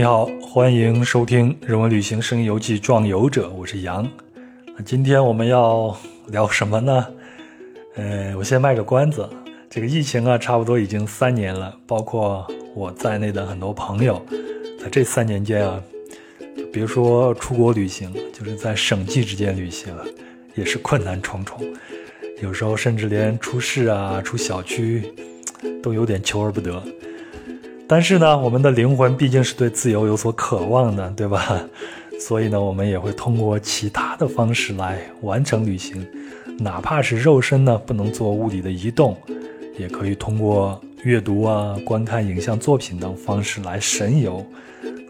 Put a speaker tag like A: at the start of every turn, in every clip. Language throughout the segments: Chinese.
A: 你好，欢迎收听《人文旅行声音游记·壮游者》，我是杨。今天我们要聊什么呢？呃，我先卖个关子，这个疫情啊，差不多已经三年了，包括我在内的很多朋友，在这三年间啊，别说出国旅行，就是在省际之间旅行，也是困难重重，有时候甚至连出市啊、出小区都有点求而不得。但是呢，我们的灵魂毕竟是对自由有所渴望的，对吧？所以呢，我们也会通过其他的方式来完成旅行，哪怕是肉身呢不能做物理的移动，也可以通过阅读啊、观看影像作品等方式来神游。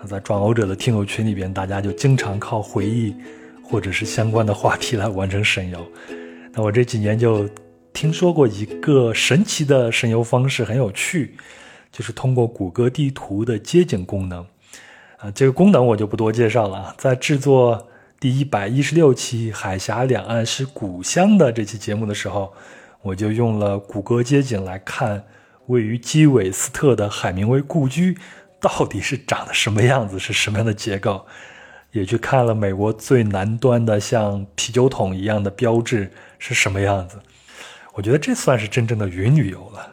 A: 那在壮游者的听友群里边，大家就经常靠回忆或者是相关的话题来完成神游。那我这几年就听说过一个神奇的神游方式，很有趣。就是通过谷歌地图的街景功能，啊，这个功能我就不多介绍了。在制作第一百一十六期《海峡两岸是故乡》的这期节目的时候，我就用了谷歌街景来看位于基韦斯特的海明威故居到底是长得什么样子，是什么样的结构，也去看了美国最南端的像啤酒桶一样的标志是什么样子。我觉得这算是真正的云旅游了。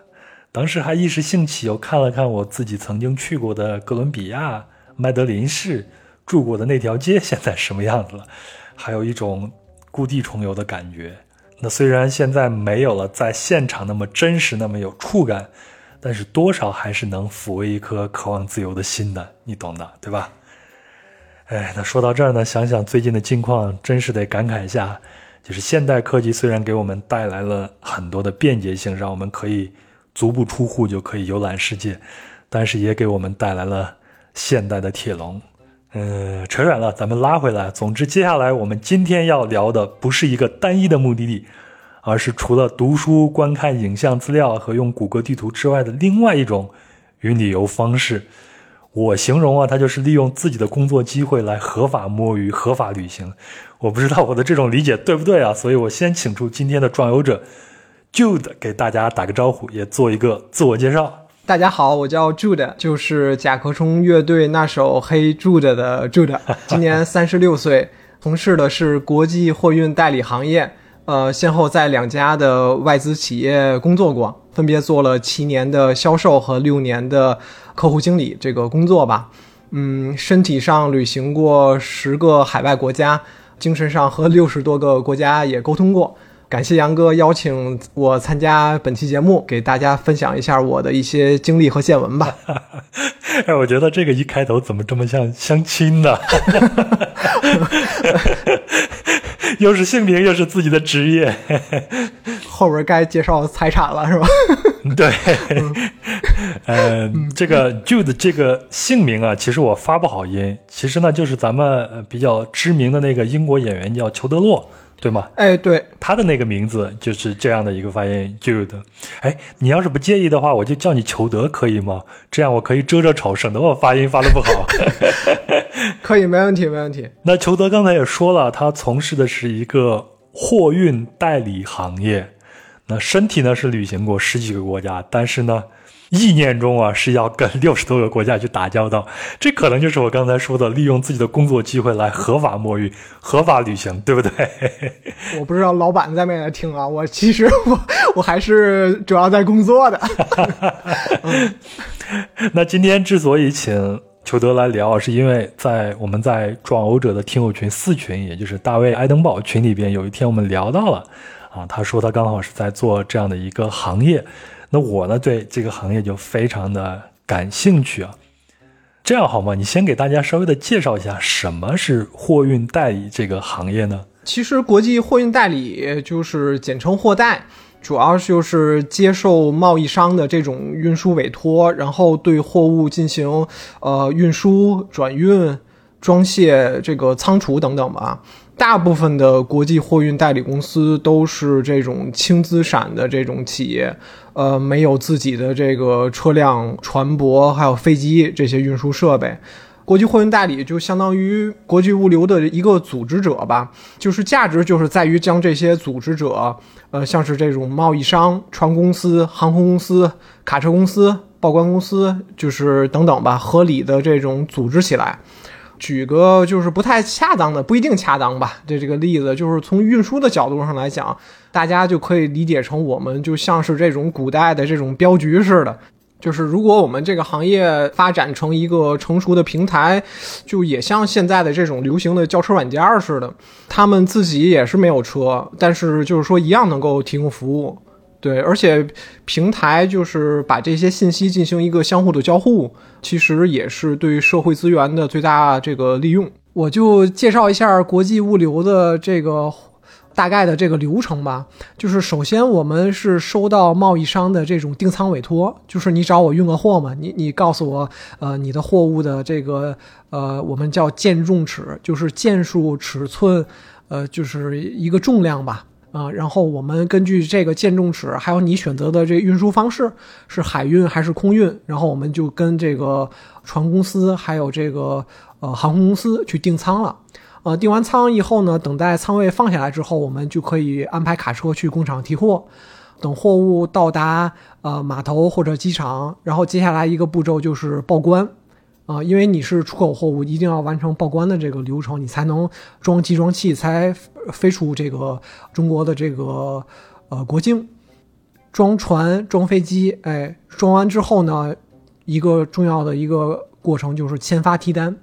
A: 当时还一时兴起，又看了看我自己曾经去过的哥伦比亚麦德林市住过的那条街现在什么样子了，还有一种故地重游的感觉。那虽然现在没有了在现场那么真实、那么有触感，但是多少还是能抚慰一颗渴望自由的心的，你懂的，对吧？哎，那说到这儿呢，想想最近的近况，真是得感慨一下，就是现代科技虽然给我们带来了很多的便捷性，让我们可以。足不出户就可以游览世界，但是也给我们带来了现代的铁笼。嗯，扯远了，咱们拉回来。总之，接下来我们今天要聊的不是一个单一的目的地，而是除了读书、观看影像资料和用谷歌地图之外的另外一种云旅游方式。我形容啊，它就是利用自己的工作机会来合法摸鱼、合法旅行。我不知道我的这种理解对不对啊？所以我先请出今天的壮游者。Jude 给大家打个招呼，也做一个自我介绍。
B: 大家好，我叫 Jude，就是甲壳虫乐队那首《黑 Jude》的 Jude，今年 三十六岁，从事的是国际货运代理行业。呃，先后在两家的外资企业工作过，分别做了七年的销售和六年的客户经理这个工作吧。嗯，身体上旅行过十个海外国家，精神上和六十多个国家也沟通过。感谢杨哥邀请我参加本期节目，给大家分享一下我的一些经历和见闻吧。
A: 哎，我觉得这个一开头怎么这么像相亲呢？又是姓名，又是自己的职业，
B: 后边该介绍财产了是吧？
A: 对，呃，这个 Jude 这个姓名啊，其实我发不好音，其实呢就是咱们比较知名的那个英国演员叫裘德洛。对吗？
B: 哎，对，
A: 他的那个名字就是这样的一个发音，Jude。哎，你要是不介意的话，我就叫你裘德，可以吗？这样我可以遮遮丑，省得我发音发的不好。
B: 可以，没问题，没问题。
A: 那裘德刚才也说了，他从事的是一个货运代理行业。那身体呢是旅行过十几个国家，但是呢。意念中啊是要跟六十多个国家去打交道，这可能就是我刚才说的利用自己的工作机会来合法摸鱼、合法旅行，对不对？
B: 我不知道老板在没在听啊，我其实我我还是主要在工作的。
A: 那今天之所以请裘德来聊，是因为在我们在壮游者的听友群四群，也就是大卫爱登堡群里边，有一天我们聊到了啊，他说他刚好是在做这样的一个行业。那我呢，对这个行业就非常的感兴趣啊。这样好吗？你先给大家稍微的介绍一下什么是货运代理这个行业呢？
B: 其实国际货运代理就是简称货代，主要就是接受贸易商的这种运输委托，然后对货物进行呃运输、转运、装卸、这个仓储等等吧。大部分的国际货运代理公司都是这种轻资产的这种企业，呃，没有自己的这个车辆、船舶，还有飞机这些运输设备。国际货运代理就相当于国际物流的一个组织者吧，就是价值就是在于将这些组织者，呃，像是这种贸易商、船公司、航空公司、卡车公司报关公司，就是等等吧，合理的这种组织起来。举个就是不太恰当的，不一定恰当吧，这这个例子就是从运输的角度上来讲，大家就可以理解成我们就像是这种古代的这种镖局似的。就是如果我们这个行业发展成一个成熟的平台，就也像现在的这种流行的叫车软件似的，他们自己也是没有车，但是就是说一样能够提供服务。对，而且平台就是把这些信息进行一个相互的交互，其实也是对社会资源的最大这个利用。我就介绍一下国际物流的这个。大概的这个流程吧，就是首先我们是收到贸易商的这种订仓委托，就是你找我运个货嘛，你你告诉我，呃，你的货物的这个呃，我们叫件重尺，就是件数尺寸，呃，就是一个重量吧，啊，然后我们根据这个件重尺，还有你选择的这运输方式是海运还是空运，然后我们就跟这个船公司还有这个呃航空公司去订舱了。呃，订完舱以后呢，等待仓位放下来之后，我们就可以安排卡车去工厂提货。等货物到达呃码头或者机场，然后接下来一个步骤就是报关。啊，因为你是出口货物，一定要完成报关的这个流程，你才能装集装器，才飞出这个中国的这个呃国境。装船、装飞机，哎，装完之后呢，一个重要的一个过程就是签发提单。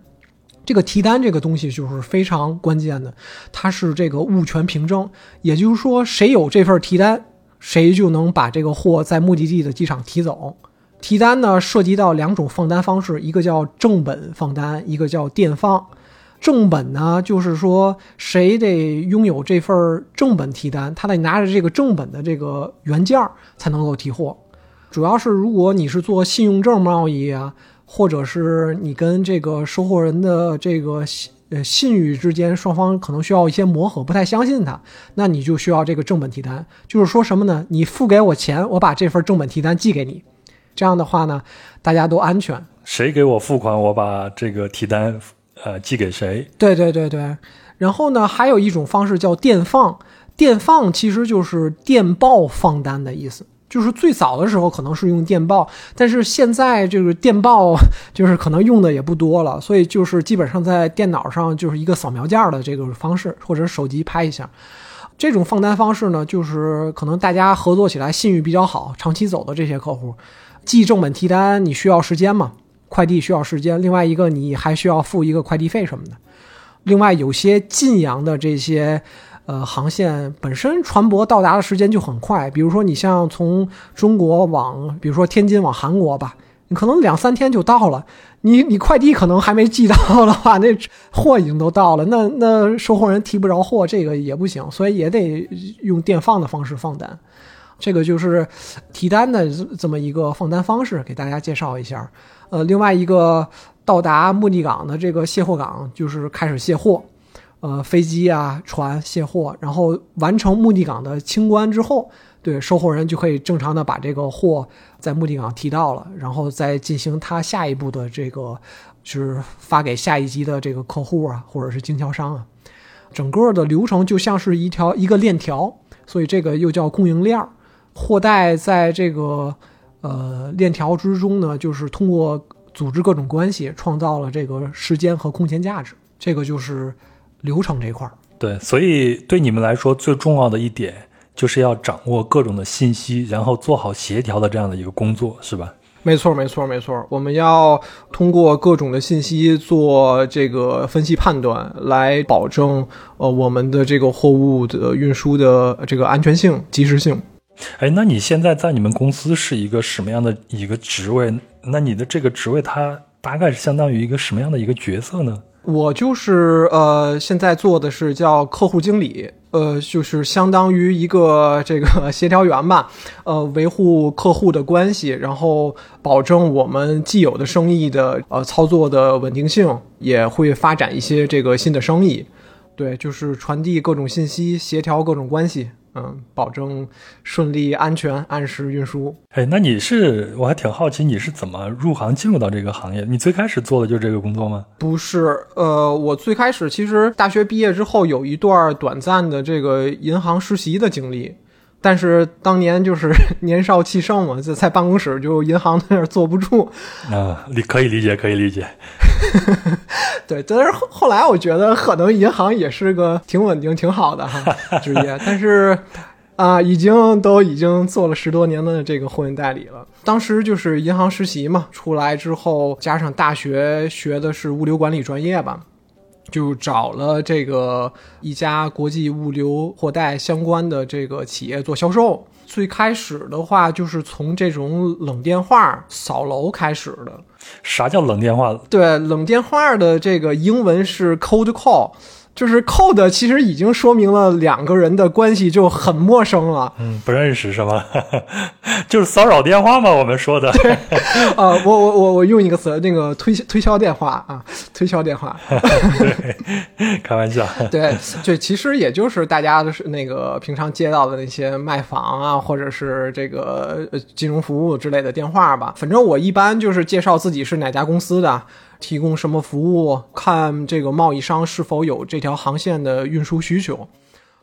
B: 这个提单这个东西就是非常关键的，它是这个物权凭证，也就是说，谁有这份提单，谁就能把这个货在目的地的机场提走。提单呢，涉及到两种放单方式，一个叫正本放单，一个叫电放。正本呢，就是说谁得拥有这份正本提单，他得拿着这个正本的这个原件才能够提货。主要是如果你是做信用证贸易啊。或者是你跟这个收货人的这个信呃信誉之间，双方可能需要一些磨合，不太相信他，那你就需要这个正本提单。就是说什么呢？你付给我钱，我把这份正本提单寄给你，这样的话呢，大家都安全。
A: 谁给我付款，我把这个提单呃寄给谁。
B: 对对对对。然后呢，还有一种方式叫电放，电放其实就是电报放单的意思。就是最早的时候可能是用电报，但是现在这个电报 就是可能用的也不多了，所以就是基本上在电脑上就是一个扫描件的这个方式，或者手机拍一下。这种放单方式呢，就是可能大家合作起来信誉比较好，长期走的这些客户，寄正本提单你需要时间嘛？快递需要时间，另外一个你还需要付一个快递费什么的。另外有些晋阳的这些。呃，航线本身船舶到达的时间就很快，比如说你像从中国往，比如说天津往韩国吧，你可能两三天就到了。你你快递可能还没寄到的话，那货已经都到了，那那收货人提不着货，这个也不行，所以也得用电放的方式放单。这个就是提单的这么一个放单方式，给大家介绍一下。呃，另外一个到达目的港的这个卸货港，就是开始卸货。呃，飞机啊，船卸货，然后完成目的港的清关之后，对收货人就可以正常的把这个货在目的港提到了，然后再进行他下一步的这个，就是发给下一级的这个客户啊，或者是经销商啊。整个的流程就像是一条一个链条，所以这个又叫供应链儿。货代在这个呃链条之中呢，就是通过组织各种关系，创造了这个时间和空间价值。这个就是。流程这块儿，
A: 对，所以对你们来说最重要的一点就是要掌握各种的信息，然后做好协调的这样的一个工作，是吧？
B: 没错，没错，没错。我们要通过各种的信息做这个分析判断，来保证呃我们的这个货物的运输的这个安全性、及时性。
A: 哎，那你现在在你们公司是一个什么样的一个职位？那你的这个职位它大概是相当于一个什么样的一个角色呢？
B: 我就是呃，现在做的是叫客户经理，呃，就是相当于一个这个协调员吧，呃，维护客户的关系，然后保证我们既有的生意的呃操作的稳定性，也会发展一些这个新的生意，对，就是传递各种信息，协调各种关系。嗯，保证顺利、安全、按时运输。
A: 哎，那你是我还挺好奇，你是怎么入行进入到这个行业？你最开始做的就是这个工作吗？
B: 不是，呃，我最开始其实大学毕业之后有一段短暂的这个银行实习的经历，但是当年就是 年少气盛嘛，就在办公室就银行那儿坐不住。
A: 啊，理可以理解，可以理解。
B: 对，但是后后来我觉得可能银行也是个挺稳定、挺好的哈 职业，但是。啊，已经都已经做了十多年的这个货运代理了。当时就是银行实习嘛，出来之后加上大学学的是物流管理专业吧，就找了这个一家国际物流货代相关的这个企业做销售。最开始的话就是从这种冷电话扫楼开始的。
A: 啥叫冷电话？
B: 对，冷电话的这个英文是 cold call。就是 code 其实已经说明了两个人的关系就很陌生了，
A: 嗯，不认识是吗？就是骚扰电话吗？我们说的，
B: 啊，我我我我用一个词，那个推推销电话啊，推销电话，
A: 对，开玩笑，
B: 对，对，其实也就是大家都是那个平常接到的那些卖房啊，或者是这个金融服务之类的电话吧。反正我一般就是介绍自己是哪家公司的。提供什么服务？看这个贸易商是否有这条航线的运输需求。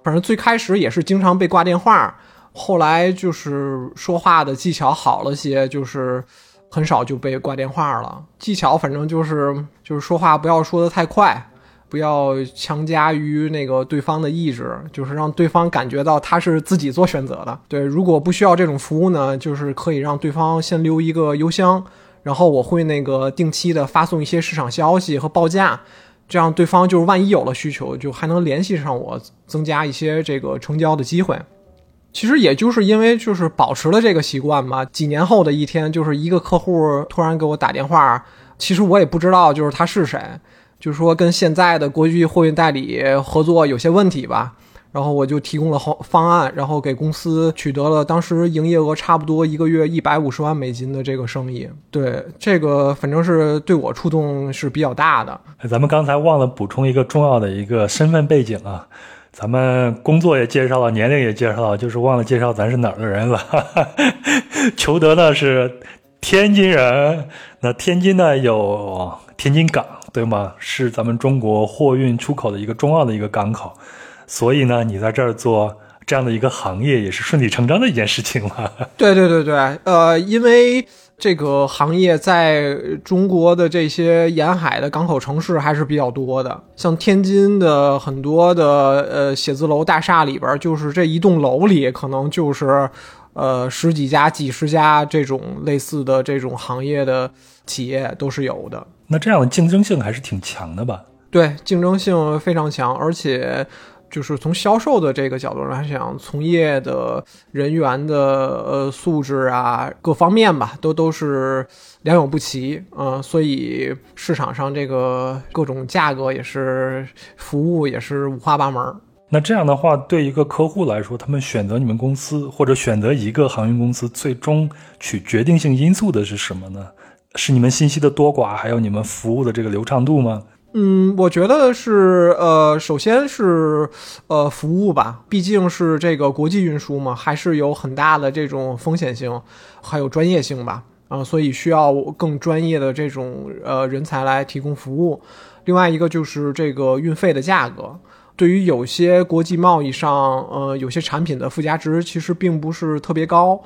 B: 反正最开始也是经常被挂电话，后来就是说话的技巧好了些，就是很少就被挂电话了。技巧反正就是就是说话不要说的太快，不要强加于那个对方的意志，就是让对方感觉到他是自己做选择的。对，如果不需要这种服务呢，就是可以让对方先留一个邮箱。然后我会那个定期的发送一些市场消息和报价，这样对方就是万一有了需求，就还能联系上我，增加一些这个成交的机会。其实也就是因为就是保持了这个习惯嘛，几年后的一天，就是一个客户突然给我打电话，其实我也不知道就是他是谁，就是说跟现在的国际货运代理合作有些问题吧。然后我就提供了方方案，然后给公司取得了当时营业额差不多一个月一百五十万美金的这个生意。对这个，反正是对我触动是比较大的。
A: 咱们刚才忘了补充一个重要的一个身份背景啊，咱们工作也介绍了，年龄也介绍了，就是忘了介绍咱是哪儿的人了。裘德呢是天津人，那天津呢有天津港，对吗？是咱们中国货运出口的一个重要的一个港口。所以呢，你在这儿做这样的一个行业，也是顺理成章的一件事情了。
B: 对对对对，呃，因为这个行业在中国的这些沿海的港口城市还是比较多的，像天津的很多的呃写字楼大厦里边，就是这一栋楼里可能就是呃十几家、几十家这种类似的这种行业的企业都是有的。
A: 那这样的竞争性还是挺强的吧？
B: 对，竞争性非常强，而且。就是从销售的这个角度来讲，从业的人员的呃素质啊，各方面吧，都都是良莠不齐，嗯，所以市场上这个各种价格也是，服务也是五花八门。
A: 那这样的话，对一个客户来说，他们选择你们公司或者选择一个航运公司，最终取决定性因素的是什么呢？是你们信息的多寡，还有你们服务的这个流畅度吗？
B: 嗯，我觉得是，呃，首先是，呃，服务吧，毕竟是这个国际运输嘛，还是有很大的这种风险性，还有专业性吧，啊，所以需要更专业的这种呃人才来提供服务。另外一个就是这个运费的价格，对于有些国际贸易上，呃，有些产品的附加值其实并不是特别高。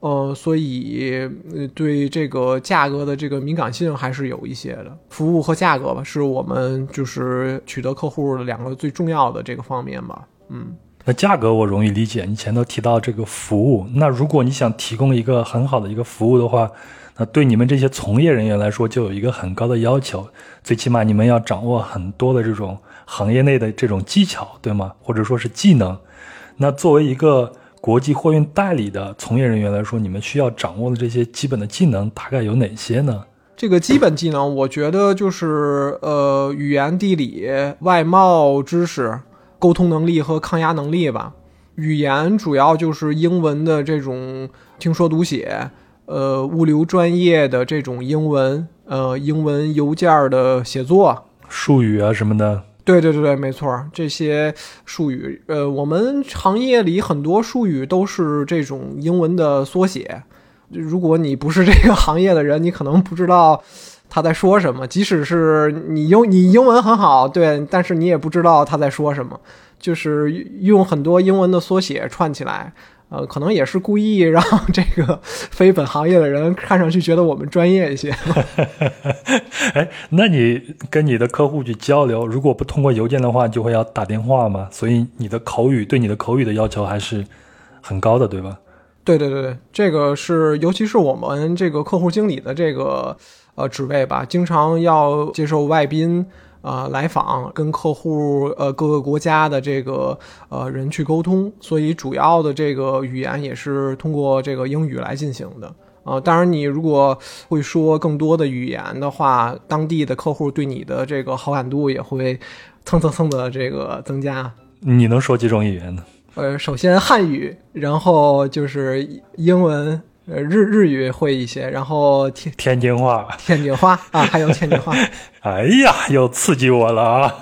B: 呃，所以对这个价格的这个敏感性还是有一些的。服务和价格吧，是我们就是取得客户的两个最重要的这个方面吧。嗯，
A: 那价格我容易理解，你前头提到这个服务，那如果你想提供一个很好的一个服务的话，那对你们这些从业人员来说就有一个很高的要求，最起码你们要掌握很多的这种行业内的这种技巧，对吗？或者说是技能。那作为一个。国际货运代理的从业人员来说，你们需要掌握的这些基本的技能大概有哪些呢？
B: 这个基本技能，我觉得就是呃，语言、地理、外贸知识、沟通能力和抗压能力吧。语言主要就是英文的这种听说读写，呃，物流专业的这种英文，呃，英文邮件的写作，
A: 术语啊什么的。
B: 对对对对，没错，这些术语，呃，我们行业里很多术语都是这种英文的缩写。如果你不是这个行业的人，你可能不知道他在说什么。即使是你英你英文很好，对，但是你也不知道他在说什么。就是用很多英文的缩写串起来，呃，可能也是故意 让这个非本行业的人看上去觉得我们专业一些。
A: 哎，那你跟你的客户去交流，如果不通过邮件的话，就会要打电话嘛？所以你的口语对你的口语的要求还是很高的，对吧？
B: 对对对对，这个是，尤其是我们这个客户经理的这个呃职位吧，经常要接受外宾。啊，来访跟客户呃各个国家的这个呃人去沟通，所以主要的这个语言也是通过这个英语来进行的啊。当然，你如果会说更多的语言的话，当地的客户对你的这个好感度也会蹭蹭蹭的这个增加。
A: 你能说几种语言呢？
B: 呃，首先汉语，然后就是英文。呃，日日语会一些，然后天
A: 天津话，
B: 天津话啊，还有天津话。
A: 哎呀，又刺激我了啊！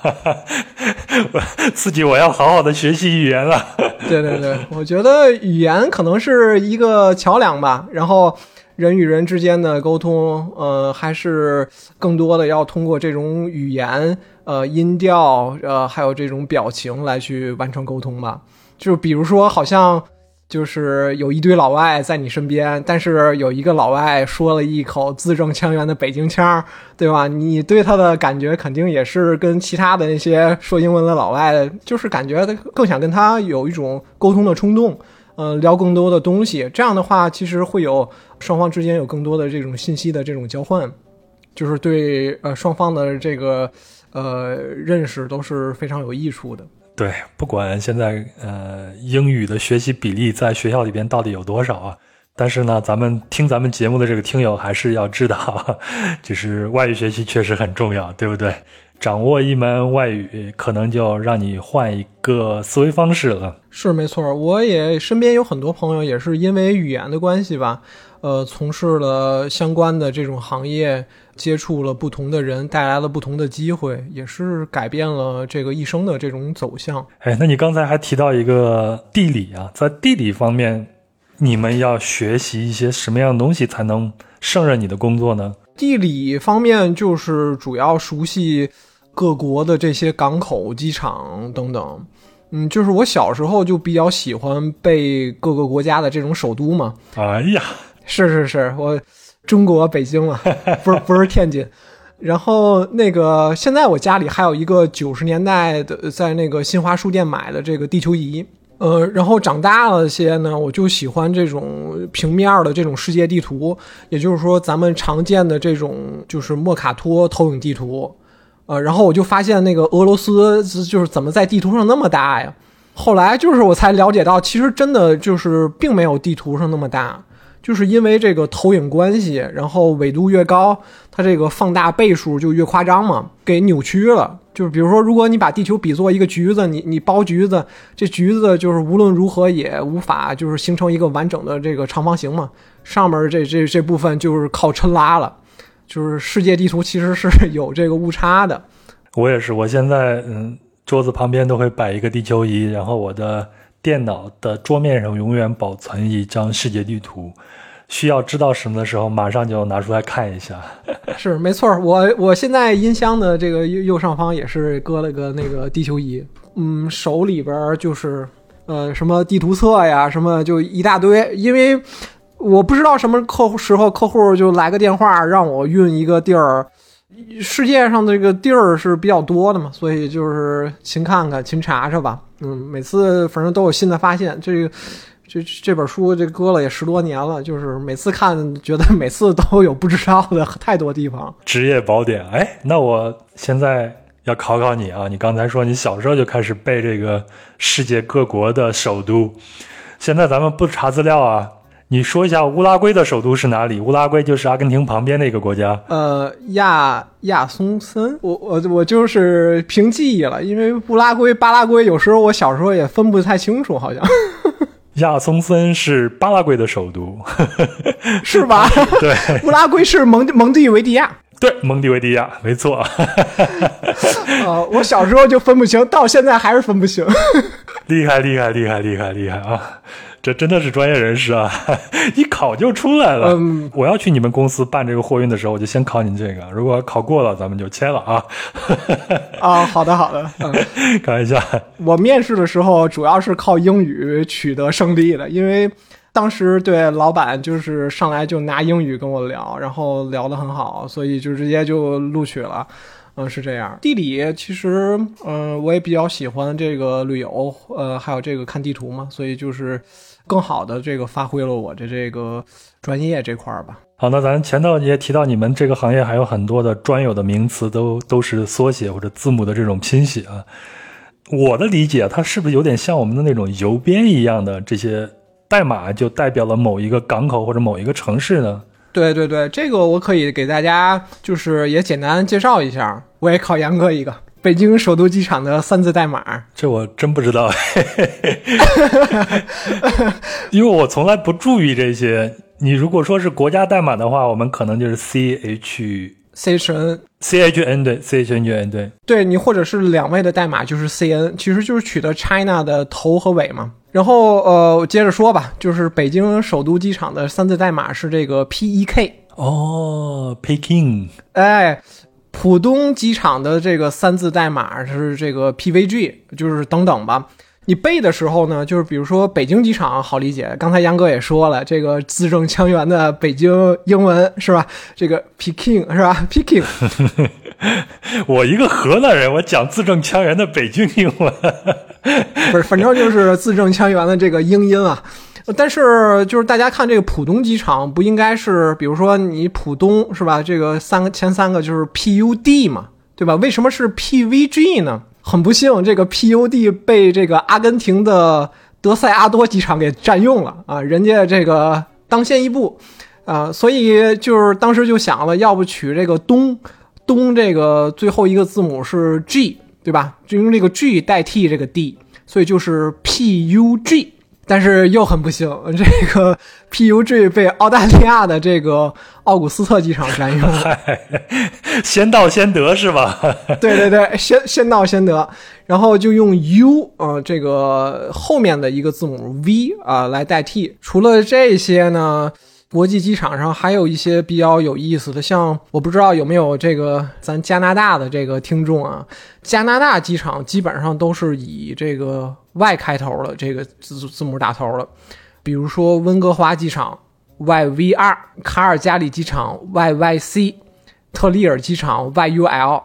A: 刺激我要好好的学习语言了。
B: 对对对，我觉得语言可能是一个桥梁吧，然后人与人之间的沟通，呃，还是更多的要通过这种语言、呃音调、呃还有这种表情来去完成沟通吧。就比如说，好像。就是有一堆老外在你身边，但是有一个老外说了一口字正腔圆的北京腔，对吧？你对他的感觉肯定也是跟其他的那些说英文的老外，就是感觉更想跟他有一种沟通的冲动，呃，聊更多的东西。这样的话，其实会有双方之间有更多的这种信息的这种交换，就是对呃双方的这个呃认识都是非常有益处的。
A: 对，不管现在呃英语的学习比例在学校里边到底有多少啊，但是呢，咱们听咱们节目的这个听友还是要知道，就是外语学习确实很重要，对不对？掌握一门外语，可能就让你换一个思维方式了。
B: 是没错，我也身边有很多朋友也是因为语言的关系吧，呃，从事了相关的这种行业。接触了不同的人，带来了不同的机会，也是改变了这个一生的这种走向。
A: 哎，那你刚才还提到一个地理啊，在地理方面，你们要学习一些什么样的东西才能胜任你的工作呢？
B: 地理方面就是主要熟悉各国的这些港口、机场等等。嗯，就是我小时候就比较喜欢背各个国家的这种首都嘛。
A: 哎呀，
B: 是是是，我。中国北京了，不是不是天津。然后那个现在我家里还有一个九十年代的在那个新华书店买的这个地球仪。呃，然后长大了些呢，我就喜欢这种平面的这种世界地图，也就是说咱们常见的这种就是莫卡托投影地图。呃，然后我就发现那个俄罗斯就是怎么在地图上那么大呀？后来就是我才了解到，其实真的就是并没有地图上那么大。就是因为这个投影关系，然后纬度越高，它这个放大倍数就越夸张嘛，给扭曲了。就是比如说，如果你把地球比作一个橘子，你你剥橘子，这橘子就是无论如何也无法就是形成一个完整的这个长方形嘛。上面这这这部分就是靠抻拉了，就是世界地图其实是 有这个误差的。
A: 我也是，我现在嗯，桌子旁边都会摆一个地球仪，然后我的。电脑的桌面上永远保存一张世界地图，需要知道什么的时候，马上就拿出来看一下。
B: 是没错，我我现在音箱的这个右右上方也是搁了个那个地球仪，嗯，手里边就是呃什么地图册呀，什么就一大堆，因为我不知道什么客户时候客户就来个电话让我运一个地儿。世界上这个地儿是比较多的嘛，所以就是勤看看、勤查查吧。嗯，每次反正都有新的发现。这个这这本书这搁了也十多年了，就是每次看，觉得每次都有不知道的太多地方。
A: 职业宝典，哎，那我现在要考考你啊！你刚才说你小时候就开始背这个世界各国的首都，现在咱们不查资料啊。你说一下乌拉圭的首都是哪里？乌拉圭就是阿根廷旁边的一个国家。
B: 呃，亚亚松森，我我我就是凭记忆了，因为乌拉圭、巴拉圭有时候我小时候也分不太清楚，好像。
A: 亚松森是巴拉圭的首都，
B: 是吧？
A: 对，
B: 乌拉圭是蒙蒙蒂维迪亚。
A: 对，蒙蒂维迪亚，没错。
B: 呃，我小时候就分不清，到现在还是分不清。
A: 厉害厉害厉害厉害厉害啊！这真的是专业人士啊，一考就出来了。
B: 嗯，
A: 我要去你们公司办这个货运的时候，我就先考你这个，如果考过了，咱们就签了啊。
B: 啊，好的好的，嗯，
A: 开玩笑，
B: 我面试的时候主要是靠英语取得胜利的，因为当时对老板就是上来就拿英语跟我聊，然后聊得很好，所以就直接就录取了。嗯，是这样。地理其实，嗯，我也比较喜欢这个旅游，呃，还有这个看地图嘛，所以就是更好的这个发挥了我的这个专业这块儿吧。
A: 好，那咱前头也提到，你们这个行业还有很多的专有的名词，都都是缩写或者字母的这种拼写啊。我的理解，它是不是有点像我们的那种邮编一样的这些代码，就代表了某一个港口或者某一个城市呢？
B: 对对对，这个我可以给大家就是也简单介绍一下。我也考严哥一个北京首都机场的三字代码，
A: 这我真不知道，因为我从来不注意这些。你如果说是国家代码的话，我们可能就是 C H
B: C H N
A: C H N 对 C H N N 对，
B: 对你或者是两位的代码就是 C N，其实就是取的 China 的头和尾嘛。然后呃，接着说吧，就是北京首都机场的三字代码是这个 P E K
A: 哦，Peking，
B: 哎。浦东机场的这个三字代码是这个 PVG，就是等等吧。你背的时候呢，就是比如说北京机场好理解，刚才杨哥也说了，这个字正腔圆的北京英文是吧？这个 Peking 是吧？Peking。
A: 我一个河南人，我讲字正腔圆的北京英文，
B: 不是，反正就是字正腔圆的这个英音啊。但是，就是大家看这个浦东机场，不应该是，比如说你浦东是吧？这个三个前三个就是 PUD 嘛，对吧？为什么是 PVG 呢？很不幸，这个 PUD 被这个阿根廷的德塞阿多机场给占用了啊，人家这个当先一步啊，所以就是当时就想了，要不取这个东东这个最后一个字母是 G，对吧？就用这个 G 代替这个 D，所以就是 PUG。但是又很不幸，这个 PUG 被澳大利亚的这个奥古斯特机场占用了，
A: 先到先得是吧？
B: 对对对，先先到先得，然后就用 U 啊这个后面的一个字母 V 啊来代替。除了这些呢？国际机场上还有一些比较有意思的，像我不知道有没有这个咱加拿大的这个听众啊，加拿大机场基本上都是以这个 Y 开头的这个字字母打头的，比如说温哥华机场 YVR，卡尔加里机场 YYC，特利尔机场 YUL，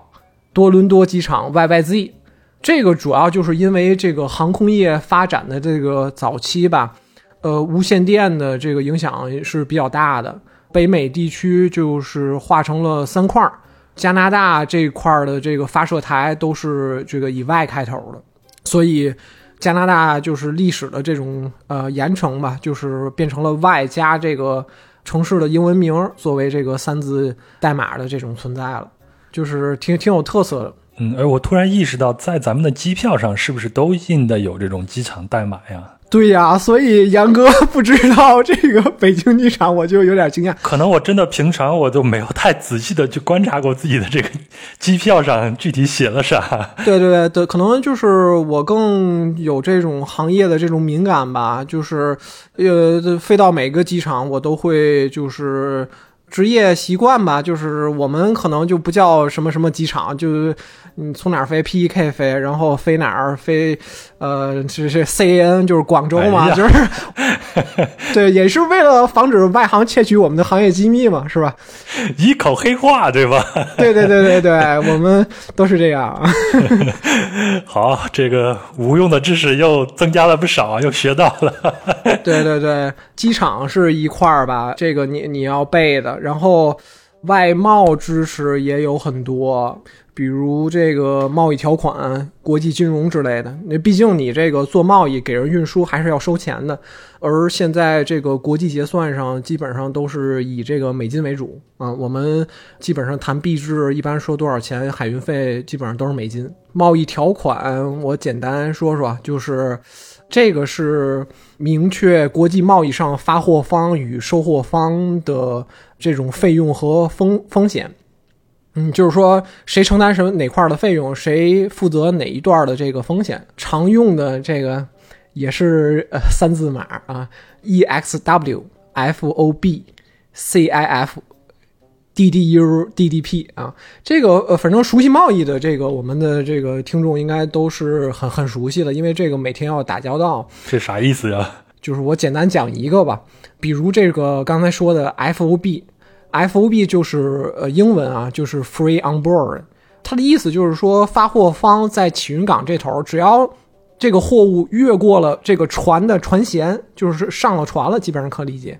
B: 多伦多机场 YYZ，这个主要就是因为这个航空业发展的这个早期吧。呃，无线电的这个影响是比较大的。北美地区就是划成了三块儿，加拿大这块儿的这个发射台都是这个以 Y 开头的，所以加拿大就是历史的这种呃延承吧，就是变成了 Y 加这个城市的英文名作为这个三字代码的这种存在了，就是挺挺有特色的。
A: 嗯，而我突然意识到，在咱们的机票上是不是都印的有这种机场代码呀？
B: 对呀，所以杨哥不知道这个北京机场，我就有点惊讶。
A: 可能我真的平常我都没有太仔细的去观察过自己的这个机票上具体写了啥。
B: 对对对，可能就是我更有这种行业的这种敏感吧，就是呃，飞到每个机场我都会就是。职业习惯吧，就是我们可能就不叫什么什么机场，就你从哪儿飞 P E K 飞，然后飞哪儿飞，呃，是是 CN 就是广州嘛，就是 对，也是为了防止外行窃取我们的行业机密嘛，是吧？
A: 一口黑话，对吧？
B: 对对对对对，我们都是这样。
A: 好，这个无用的知识又增加了不少，又学到了。
B: 对对对，机场是一块儿吧，这个你你要背的。然后，外贸知识也有很多，比如这个贸易条款、国际金融之类的。那毕竟你这个做贸易给人运输还是要收钱的，而现在这个国际结算上基本上都是以这个美金为主啊。我们基本上谈币制，一般说多少钱海运费，基本上都是美金。贸易条款我简单说说，就是。这个是明确国际贸易上发货方与收货方的这种费用和风风险。嗯，就是说谁承担什么哪块的费用，谁负责哪一段的这个风险。常用的这个也是呃三字码啊，E X W F O B C I F D D U D D P 啊，这个呃反正熟悉贸易的这个我们的这个听众应该都是很很熟悉的，因为这个每天要打交道。
A: 这啥意思呀？
B: 就是我简单讲一个吧，比如这个刚才说的 F O B。F.O.B 就是呃英文啊，就是 Free on Board，它的意思就是说发货方在启云港这头，只要这个货物越过了这个船的船舷，就是上了船了，基本上可理解，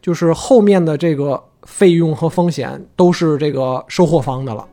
B: 就是后面的这个费用和风险都是这个收货方的了。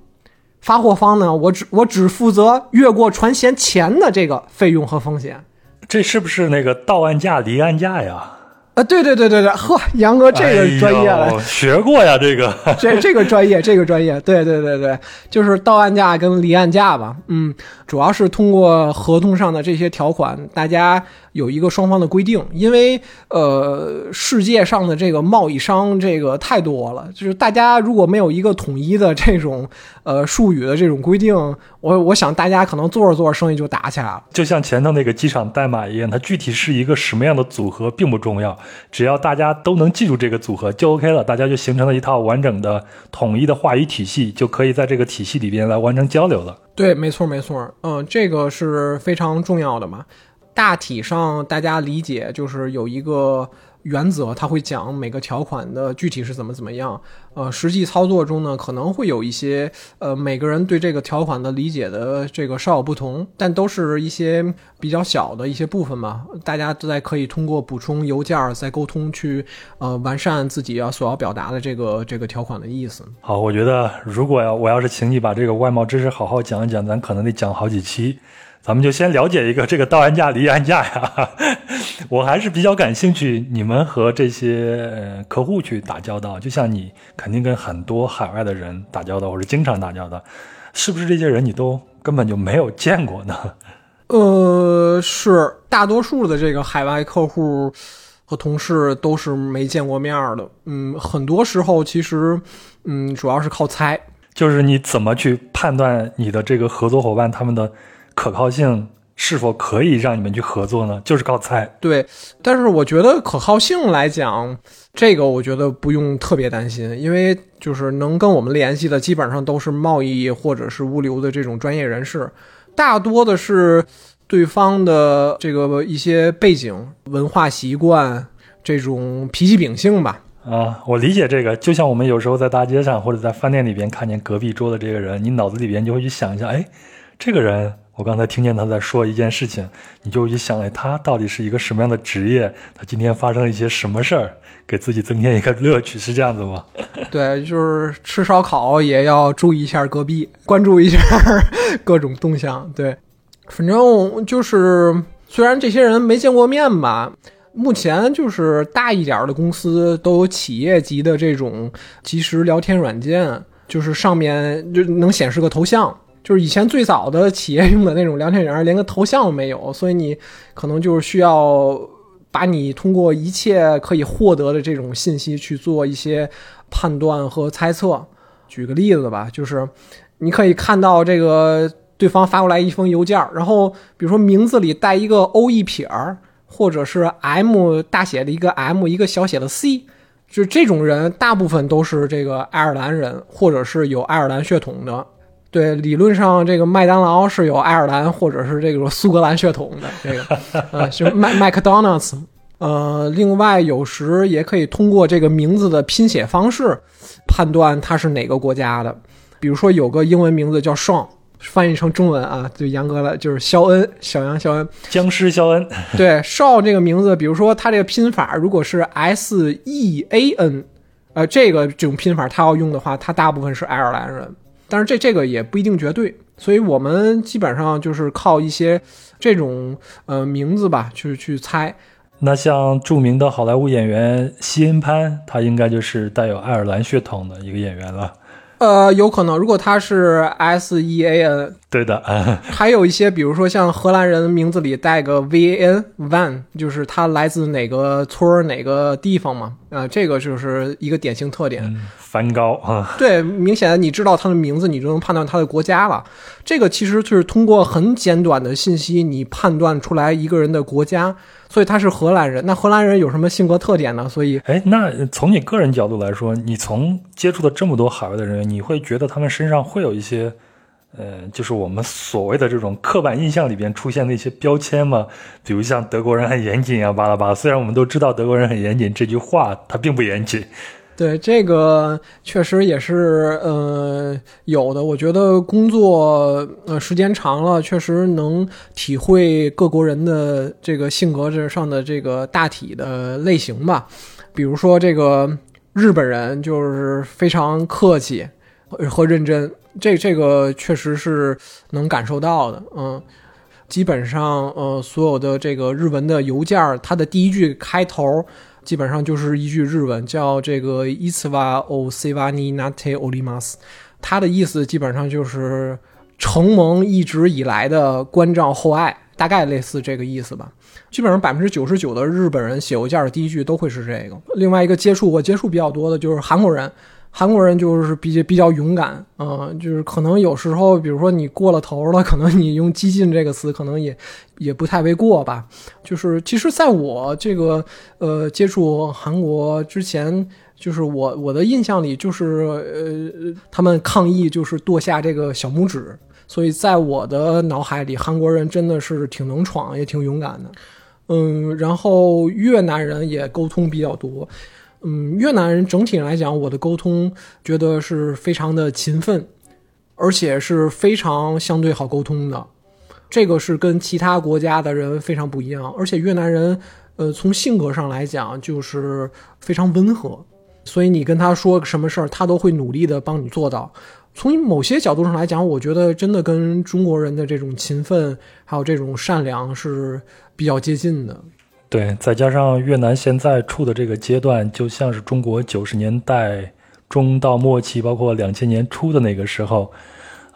B: 发货方呢，我只我只负责越过船舷前的这个费用和风险。
A: 这是不是那个到岸价离岸价呀？
B: 啊，对对对对对，呵，杨哥这个专业了，
A: 学过呀，这个，
B: 这这个专业，这个专业，对对对对，就是到岸价跟离岸价吧，嗯，主要是通过合同上的这些条款，大家。有一个双方的规定，因为呃，世界上的这个贸易商这个太多了，就是大家如果没有一个统一的这种呃术语的这种规定，我我想大家可能做着做着生意就打起来了。
A: 就像前头那个机场代码一样，它具体是一个什么样的组合并不重要，只要大家都能记住这个组合就 OK 了，大家就形成了一套完整的统一的话语体系，就可以在这个体系里边来完成交流了。
B: 对，没错没错，嗯，这个是非常重要的嘛。大体上，大家理解就是有一个原则，他会讲每个条款的具体是怎么怎么样。呃，实际操作中呢，可能会有一些呃，每个人对这个条款的理解的这个稍有不同，但都是一些比较小的一些部分嘛。大家都在可以通过补充邮件儿再沟通去呃完善自己要所要表达的这个这个条款的意思。
A: 好，我觉得如果要我要是请你把这个外贸知识好好讲一讲，咱可能得讲好几期。咱们就先了解一个这个到岸价离岸价呀，我还是比较感兴趣。你们和这些客户去打交道，就像你肯定跟很多海外的人打交道，或者经常打交道，是不是这些人你都根本就没有见过呢？
B: 呃，是大多数的这个海外客户和同事都是没见过面的。嗯，很多时候其实，嗯，主要是靠猜。
A: 就是你怎么去判断你的这个合作伙伴他们的？可靠性是否可以让你们去合作呢？就是靠猜。
B: 对，但是我觉得可靠性来讲，这个我觉得不用特别担心，因为就是能跟我们联系的基本上都是贸易或者是物流的这种专业人士，大多的是对方的这个一些背景、文化习惯、这种脾气秉性吧。
A: 啊，我理解这个，就像我们有时候在大街上或者在饭店里边看见隔壁桌的这个人，你脑子里边就会去想一下，哎，这个人。我刚才听见他在说一件事情，你就一想，哎，他到底是一个什么样的职业？他今天发生了一些什么事儿，给自己增添一个乐趣，是这样子吗？
B: 对，就是吃烧烤也要注意一下隔壁，关注一下 各种动向。对，反正就是虽然这些人没见过面吧，目前就是大一点的公司都有企业级的这种即时聊天软件，就是上面就能显示个头像。就是以前最早的企业用的那种聊天员，连个头像都没有，所以你可能就是需要把你通过一切可以获得的这种信息去做一些判断和猜测。举个例子吧，就是你可以看到这个对方发过来一封邮件，然后比如说名字里带一个 O 一撇儿，或者是 M 大写的一个 M 一个小写的 C，就这种人大部分都是这个爱尔兰人，或者是有爱尔兰血统的。对，理论上这个麦当劳是有爱尔兰或者是这个苏格兰血统的，这个呃，就麦麦克 Donalds。呃，另外有时也可以通过这个名字的拼写方式判断它是哪个国家的。比如说有个英文名字叫 Sean，翻译成中文啊，就严格了就是肖恩，小杨肖恩，
A: 僵尸肖恩。
B: 对，Sean 这个名字，比如说他这个拼法如果是 S E A N，呃，这个这种拼法他要用的话，他大部分是爱尔兰人。但是这这个也不一定绝对，所以我们基本上就是靠一些这种呃名字吧，去去猜。
A: 那像著名的好莱坞演员西恩潘，他应该就是带有爱尔兰血统的一个演员了。
B: 呃，有可能，如果他是 S E A N，
A: 对的，啊，
B: 还有一些，比如说像荷兰人名字里带个 V A N Van，就是他来自哪个村儿哪个地方嘛，呃，这个就是一个典型特点。
A: 梵高啊，
B: 对，明显你知道他的名字，你就能判断他的国家了。这个其实就是通过很简短的信息，你判断出来一个人的国家。所以他是荷兰人。那荷兰人有什么性格特点呢？所以，
A: 哎，那从你个人角度来说，你从接触的这么多海外的人，你会觉得他们身上会有一些，呃，就是我们所谓的这种刻板印象里边出现的一些标签吗？比如像德国人很严谨啊，巴拉巴拉。虽然我们都知道德国人很严谨，这句话他并不严谨。
B: 对这个确实也是，呃，有的。我觉得工作呃时间长了，确实能体会各国人的这个性格这上的这个大体的类型吧。比如说这个日本人就是非常客气和认真，这这个确实是能感受到的。嗯，基本上呃所有的这个日文的邮件，它的第一句开头。基本上就是一句日文，叫这个伊茨瓦欧西瓦尼纳特欧利马斯，它的意思基本上就是承蒙一直以来的关照厚爱，大概类似这个意思吧。基本上百分之九十九的日本人写邮件的第一句都会是这个。另外一个接触我接触比较多的就是韩国人。韩国人就是比较比较勇敢，嗯，就是可能有时候，比如说你过了头了，可能你用激进这个词，可能也也不太为过吧。就是其实，在我这个呃接触韩国之前，就是我我的印象里，就是呃他们抗议就是剁下这个小拇指，所以在我的脑海里，韩国人真的是挺能闯，也挺勇敢的。嗯，然后越南人也沟通比较多。嗯，越南人整体来讲，我的沟通觉得是非常的勤奋，而且是非常相对好沟通的。这个是跟其他国家的人非常不一样。而且越南人，呃，从性格上来讲就是非常温和，所以你跟他说什么事儿，他都会努力的帮你做到。从某些角度上来讲，我觉得真的跟中国人的这种勤奋还有这种善良是比较接近的。
A: 对，再加上越南现在处的这个阶段，就像是中国九十年代中到末期，包括两千年初的那个时候，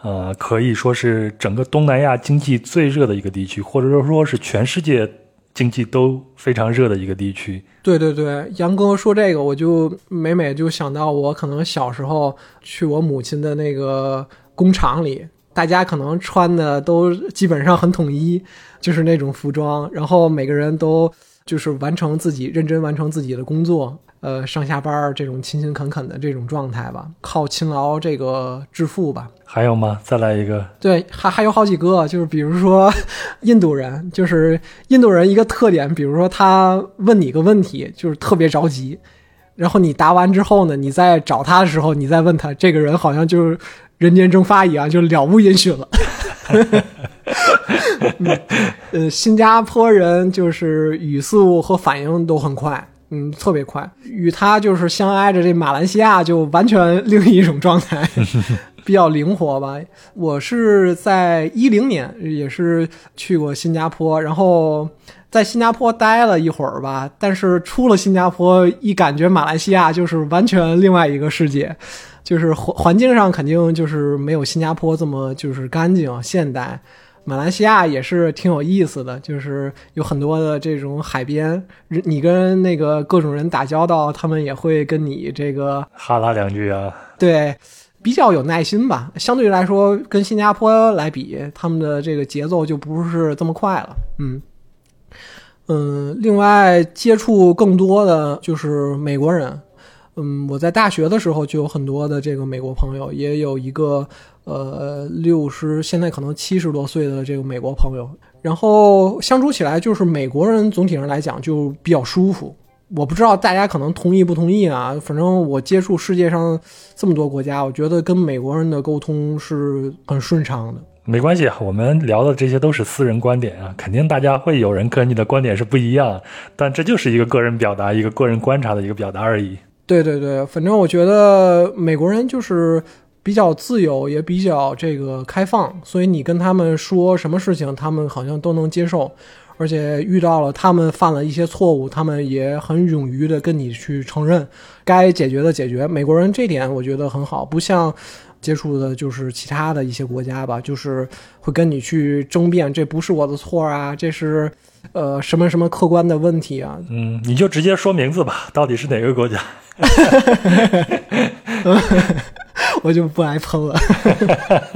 A: 呃，可以说是整个东南亚经济最热的一个地区，或者说说是全世界经济都非常热的一个地区。
B: 对对对，杨哥说这个，我就每每就想到我可能小时候去我母亲的那个工厂里，大家可能穿的都基本上很统一，就是那种服装，然后每个人都。就是完成自己认真完成自己的工作，呃，上下班这种勤勤恳恳的这种状态吧，靠勤劳这个致富吧。
A: 还有吗？再来一个。
B: 对，还还有好几个，就是比如说印度人，就是印度人一个特点，比如说他问你个问题，就是特别着急，然后你答完之后呢，你再找他的时候，你再问他，这个人好像就是人间蒸发一样，就了无音讯了。呃，新加坡人就是语速和反应都很快，嗯，特别快。与他就是相挨着这马来西亚就完全另一种状态，比较灵活吧。我是在一零年也是去过新加坡，然后在新加坡待了一会儿吧。但是出了新加坡，一感觉马来西亚就是完全另外一个世界，就是环环境上肯定就是没有新加坡这么就是干净现代。马来西亚也是挺有意思的，就是有很多的这种海边，你跟那个各种人打交道，他们也会跟你这个
A: 哈拉两句啊。
B: 对，比较有耐心吧。相对来说，跟新加坡来比，他们的这个节奏就不是这么快了。嗯嗯，另外接触更多的就是美国人。嗯，我在大学的时候就有很多的这个美国朋友，也有一个。呃，六十现在可能七十多岁的这个美国朋友，然后相处起来就是美国人总体上来讲就比较舒服。我不知道大家可能同意不同意啊？反正我接触世界上这么多国家，我觉得跟美国人的沟通是很顺畅的。
A: 没关系，我们聊的这些都是私人观点啊，肯定大家会有人跟你的观点是不一样，但这就是一个个人表达、一个个人观察的一个表达而已。
B: 对对对，反正我觉得美国人就是。比较自由，也比较这个开放，所以你跟他们说什么事情，他们好像都能接受。而且遇到了他们犯了一些错误，他们也很勇于的跟你去承认，该解决的解决。美国人这点我觉得很好，不像接触的就是其他的一些国家吧，就是会跟你去争辩，这不是我的错啊，这是呃什么什么客观的问题啊。
A: 嗯，你就直接说名字吧，到底是哪个国家？
B: 我就不挨喷了。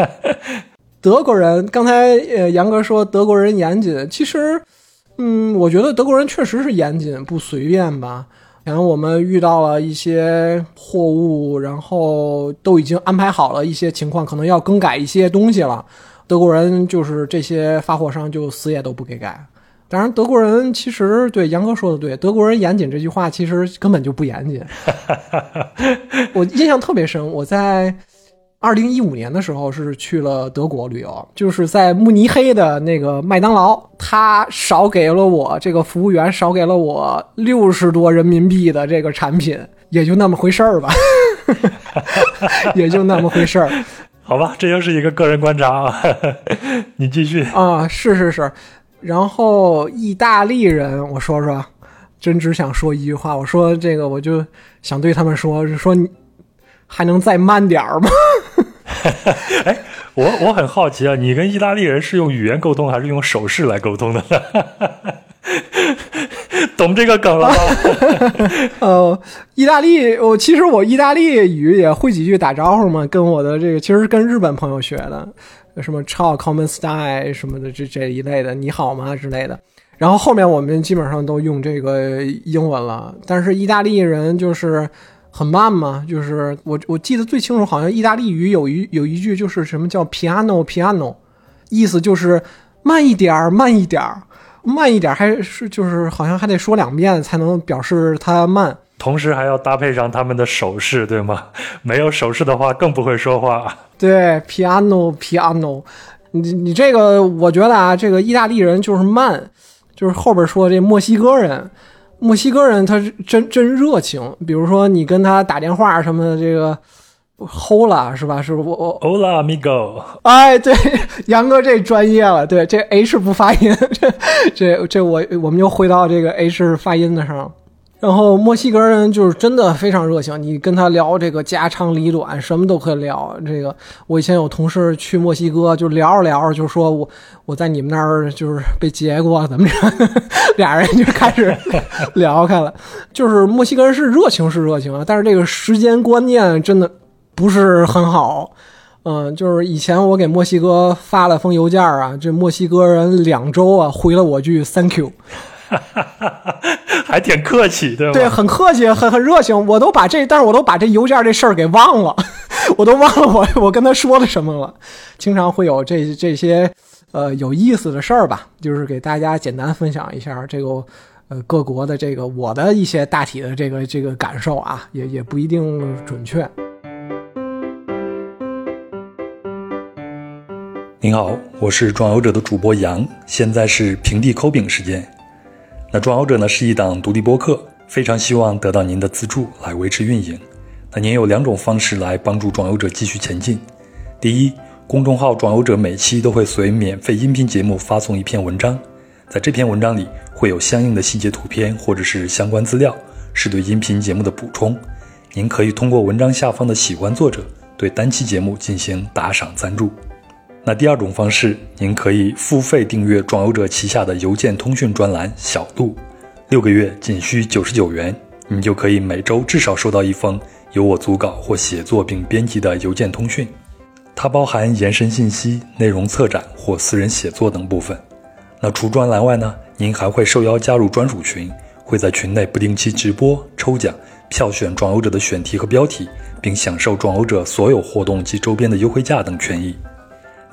B: 德国人，刚才呃杨哥说德国人严谨，其实，嗯，我觉得德国人确实是严谨，不随便吧。然后我们遇到了一些货物，然后都已经安排好了一些情况，可能要更改一些东西了。德国人就是这些发货商就死也都不给改。当然，德国人其实对杨哥说的对，德国人严谨这句话其实根本就不严谨。我印象特别深，我在二零一五年的时候是去了德国旅游，就是在慕尼黑的那个麦当劳，他少给了我这个服务员少给了我六十多人民币的这个产品，也就那么回事儿吧，也就那么回事儿。
A: 好吧，这又是一个个人观察啊，你继续
B: 啊，是是是。然后意大利人，我说说，真只想说一句话，我说这个，我就想对他们说，说你还能再慢点儿吗？
A: 哎，我我很好奇啊，你跟意大利人是用语言沟通，还是用手势来沟通的？懂这个梗了吗？
B: 呃，意大利，我其实我意大利语也会几句打招呼嘛，跟我的这个其实跟日本朋友学的。什么超 common style 什么的这这一类的，你好吗之类的。然后后面我们基本上都用这个英文了。但是意大利人就是很慢吗，就是我我记得最清楚，好像意大利语有一有一句就是什么叫 piano piano，意思就是慢一点儿，慢一点儿，慢一点儿，还是就是好像还得说两遍才能表示它慢。
A: 同时还要搭配上他们的手势，对吗？没有手势的话，更不会说话。
B: 对，piano piano，你你这个，我觉得啊，这个意大利人就是慢，就是后边说这墨西哥人，墨西哥人他是真真热情。比如说你跟他打电话什么的，这个 hola 是吧？是不？我
A: hola amigo。
B: 哎，对，杨哥这专业了，对，这 h 不发音，这这这我我们又回到这个 h 发音的上。然后墨西哥人就是真的非常热情，你跟他聊这个家长里短，什么都可以聊。这个我以前有同事去墨西哥，就聊着聊着就说我我在你们那儿就是被劫过，怎么着？俩人就开始 聊开了。就是墨西哥人是热情是热情啊，但是这个时间观念真的不是很好。嗯，就是以前我给墨西哥发了封邮件啊，这墨西哥人两周啊回了我句 Thank you。
A: 还挺客气，对吧？
B: 对，很客气，很很热情。我都把这，但是我都把这邮件这事儿给忘了，我都忘了我我跟他说了什么了。经常会有这这些呃有意思的事儿吧，就是给大家简单分享一下这个呃各国的这个我的一些大体的这个这个感受啊，也也不一定准确。
A: 您好，我是壮游者的主播杨，现在是平地抠饼时间。那壮游者呢是一档独立播客，非常希望得到您的资助来维持运营。那您有两种方式来帮助壮游者继续前进：第一，公众号壮游者每期都会随免费音频节目发送一篇文章，在这篇文章里会有相应的细节图片或者是相关资料，是对音频节目的补充。您可以通过文章下方的喜欢作者对单期节目进行打赏赞助。那第二种方式，您可以付费订阅壮游者旗下的邮件通讯专栏“小度”，六个月仅需九十九元，你就可以每周至少收到一封由我组稿或写作并编辑的邮件通讯。它包含延伸信息、内容策展或私人写作等部分。那除专栏外呢，您还会受邀加入专属群，会在群内不定期直播、抽奖、票选壮游者的选题和标题，并享受壮游者所有活动及周边的优惠价等权益。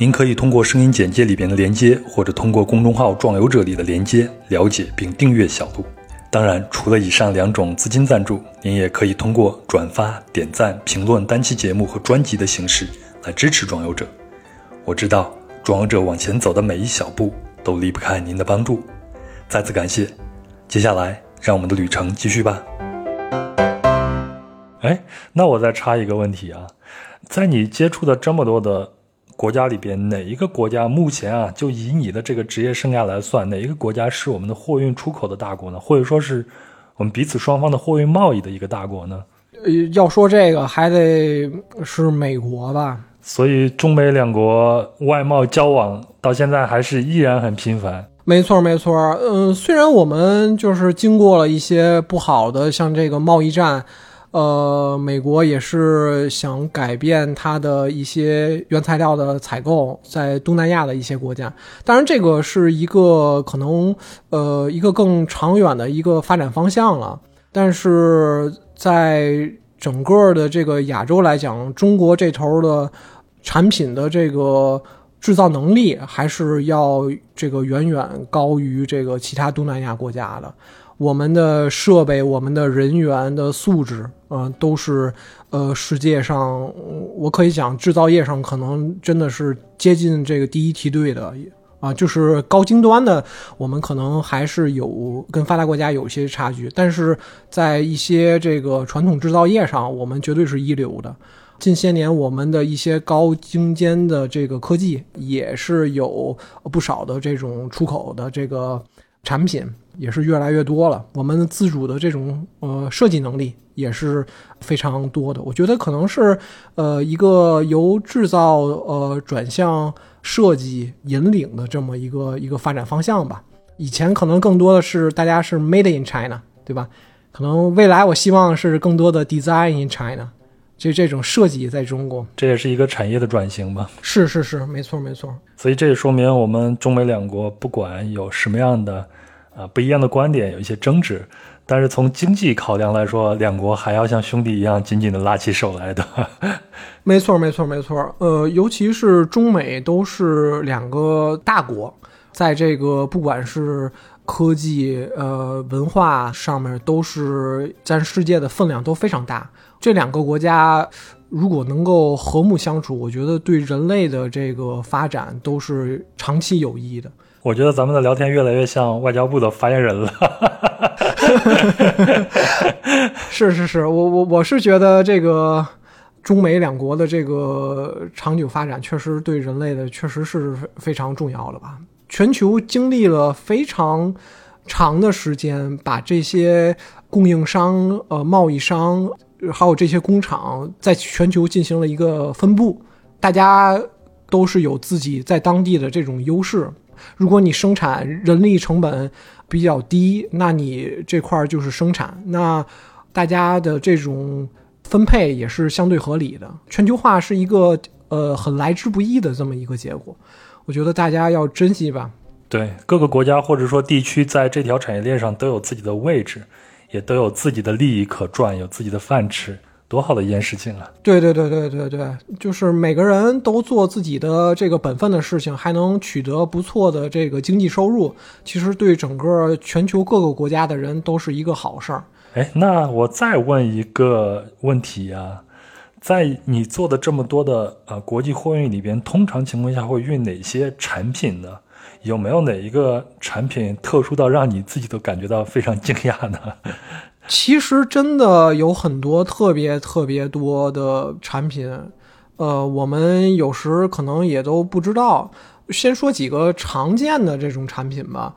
A: 您可以通过声音简介里边的连接，或者通过公众号“壮游者”里的连接了解并订阅小度。当然，除了以上两种资金赞助，您也可以通过转发、点赞、评论单期节目和专辑的形式来支持壮游者。我知道，壮游者往前走的每一小步都离不开您的帮助。再次感谢。接下来，让我们的旅程继续吧。哎，那我再插一个问题啊，在你接触的这么多的。国家里边，哪一个国家目前啊，就以你的这个职业生涯来算，哪一个国家是我们的货运出口的大国呢？或者说是我们彼此双方的货运贸易的一个大国呢？
B: 呃，要说这个，还得是美国吧。
A: 所以中美两国外贸交往到现在还是依然很频繁。
B: 没错，没错。嗯，虽然我们就是经过了一些不好的，像这个贸易战。呃，美国也是想改变它的一些原材料的采购，在东南亚的一些国家。当然，这个是一个可能呃一个更长远的一个发展方向了。但是在整个的这个亚洲来讲，中国这头的产品的这个制造能力还是要这个远远高于这个其他东南亚国家的。我们的设备、我们的人员的素质，嗯，都是呃世界上，我可以讲制造业上可能真的是接近这个第一梯队的啊，就是高精端的，我们可能还是有跟发达国家有些差距，但是在一些这个传统制造业上，我们绝对是一流的。近些年，我们的一些高精尖的这个科技也是有不少的这种出口的这个产品。也是越来越多了，我们自主的这种呃设计能力也是非常多的。我觉得可能是呃一个由制造呃转向设计引领的这么一个一个发展方向吧。以前可能更多的是大家是 Made in China，对吧？可能未来我希望是更多的 Design in China，这这种设计在中国，
A: 这也是一个产业的转型吧。
B: 是是是，没错没错。
A: 所以这也说明我们中美两国不管有什么样的。啊，不一样的观点有一些争执，但是从经济考量来说，两国还要像兄弟一样紧紧的拉起手来的。
B: 没错，没错，没错。呃，尤其是中美都是两个大国，在这个不管是科技、呃文化上面，都是占世界的分量都非常大。这两个国家如果能够和睦相处，我觉得对人类的这个发展都是长期有益的。
A: 我觉得咱们的聊天越来越像外交部的发言人了。
B: 是是是，我我我是觉得这个中美两国的这个长久发展，确实对人类的确实是非常重要的吧。全球经历了非常长的时间，把这些供应商、呃贸易商，还有这些工厂，在全球进行了一个分布，大家都是有自己在当地的这种优势。如果你生产人力成本比较低，那你这块就是生产，那大家的这种分配也是相对合理的。全球化是一个呃很来之不易的这么一个结果，我觉得大家要珍惜吧。
A: 对，各个国家或者说地区在这条产业链上都有自己的位置，也都有自己的利益可赚，有自己的饭吃。多好的一件事情啊！
B: 对对对对对对，就是每个人都做自己的这个本分的事情，还能取得不错的这个经济收入，其实对整个全球各个国家的人都是一个好事儿。
A: 哎，那我再问一个问题啊，在你做的这么多的呃国际货运里边，通常情况下会运哪些产品呢？有没有哪一个产品特殊到让你自己都感觉到非常惊讶呢？
B: 其实真的有很多特别特别多的产品，呃，我们有时可能也都不知道。先说几个常见的这种产品吧，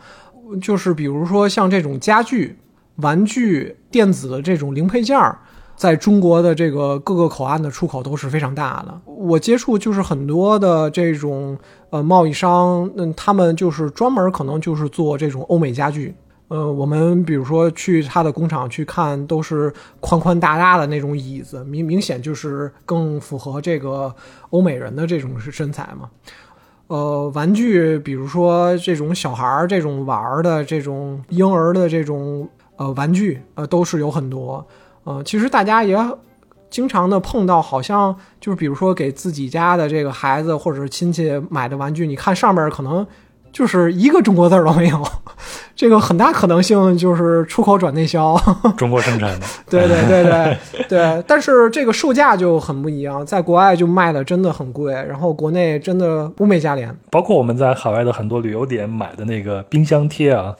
B: 就是比如说像这种家具、玩具、电子的这种零配件儿，在中国的这个各个口岸的出口都是非常大的。我接触就是很多的这种呃贸易商，嗯，他们就是专门可能就是做这种欧美家具。呃，我们比如说去他的工厂去看，都是宽宽大大的那种椅子，明明显就是更符合这个欧美人的这种身材嘛。呃，玩具，比如说这种小孩儿这种玩儿的这种婴儿的这种呃玩具，呃，都是有很多。呃，其实大家也经常的碰到，好像就是比如说给自己家的这个孩子或者亲戚买的玩具，你看上面可能。就是一个中国字儿都没有，这个很大可能性就是出口转内销，
A: 中国生产的。
B: 对对对对 对，但是这个售价就很不一样，在国外就卖的真的很贵，然后国内真的物美价廉。
A: 包括我们在海外的很多旅游点买的那个冰箱贴啊，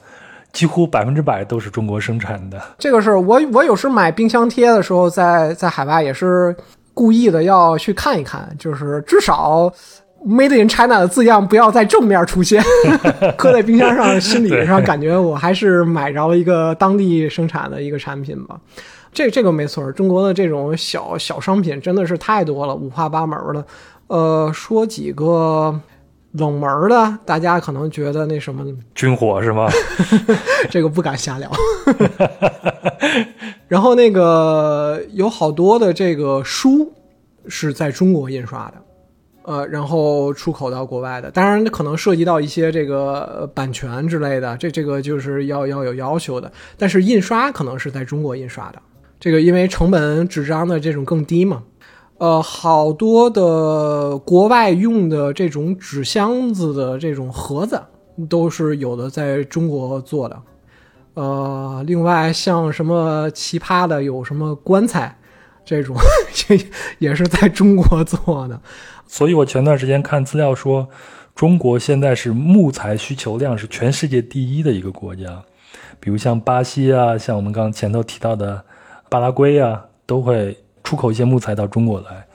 A: 几乎百分之百都是中国生产的。
B: 这个是我我有时买冰箱贴的时候，在在海外也是故意的要去看一看，就是至少。Made in China 的字样不要在正面出现，搁在冰箱上，心理上感觉我还是买着了一个当地生产的一个产品吧。这这个没错，中国的这种小小商品真的是太多了，五花八门的。呃，说几个冷门的，大家可能觉得那什么
A: 军火是吗？
B: 这个不敢瞎聊。然后那个有好多的这个书是在中国印刷的。呃，然后出口到国外的，当然可能涉及到一些这个版权之类的，这这个就是要要有要求的。但是印刷可能是在中国印刷的，这个因为成本纸张的这种更低嘛。呃，好多的国外用的这种纸箱子的这种盒子都是有的在中国做的。呃，另外像什么奇葩的，有什么棺材。这种 也也是在中国做的，
A: 所以我前段时间看资料说，中国现在是木材需求量是全世界第一的一个国家，比如像巴西啊，像我们刚前头提到的巴拉圭啊，都会出口一些木材到中国来，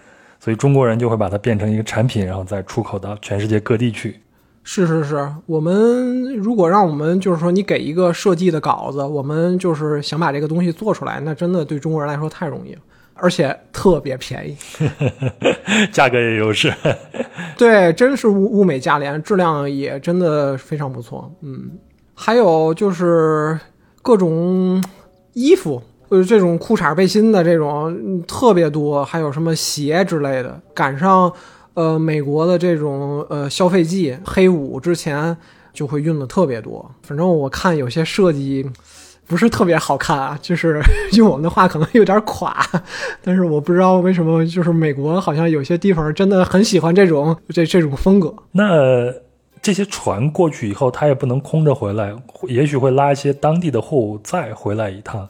A: 所以中国人就会把它变成一个产品，然后再出口到全世界各地去。
B: 是是是，我们如果让我们就是说你给一个设计的稿子，我们就是想把这个东西做出来，那真的对中国人来说太容易了。而且特别便宜，
A: 价格也优势，
B: 对，真是物物美价廉，质量也真的非常不错。嗯，还有就是各种衣服，呃，这种裤衩背心的这种特别多，还有什么鞋之类的。赶上呃美国的这种呃消费季，黑五之前就会运的特别多。反正我看有些设计。不是特别好看啊，就是 用我们的话可能有点垮，但是我不知道为什么，就是美国好像有些地方真的很喜欢这种这这种风格。
A: 那这些船过去以后，它也不能空着回来，也许会拉一些当地的货物再回来一趟。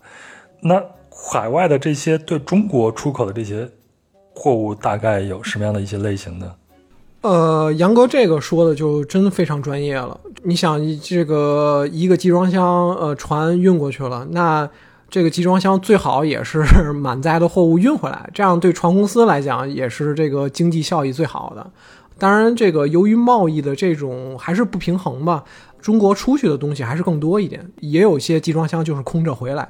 A: 那海外的这些对中国出口的这些货物，大概有什么样的一些类型呢？
B: 呃，杨哥这个说的就真非常专业了。你想，这个一个集装箱，呃，船运过去了，那这个集装箱最好也是满载的货物运回来，这样对船公司来讲也是这个经济效益最好的。当然，这个由于贸易的这种还是不平衡吧，中国出去的东西还是更多一点，也有些集装箱就是空着回来。